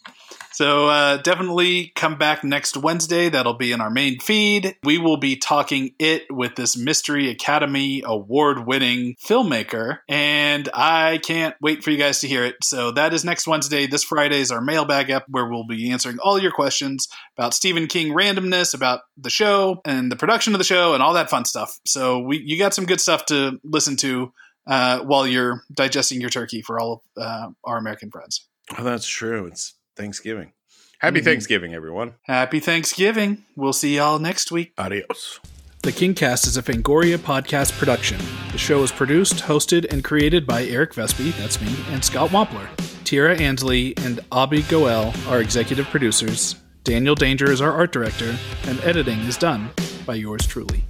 Speaker 7: So uh, definitely come back next Wednesday. That'll be in our main feed. We will be talking it with this Mystery Academy award winning filmmaker. And I can't wait for you guys to hear it. So that is next Wednesday. This Friday is our mailbag app where we'll be answering all your questions about Stephen King randomness, about the show and the production of the show and all that fun stuff. So we you got some good stuff to listen to uh, while you're digesting your turkey for all of uh, our American friends.
Speaker 2: Oh, that's true. It's Thanksgiving. Happy Thanksgiving, everyone.
Speaker 7: Happy Thanksgiving. We'll see y'all next week.
Speaker 2: Adios.
Speaker 10: The Kingcast is a Fangoria podcast production. The show is produced, hosted, and created by Eric Vespe, that's me, and Scott Wampler. Tira Ansley and Abby Goel are executive producers. Daniel Danger is our art director, and editing is done by yours truly.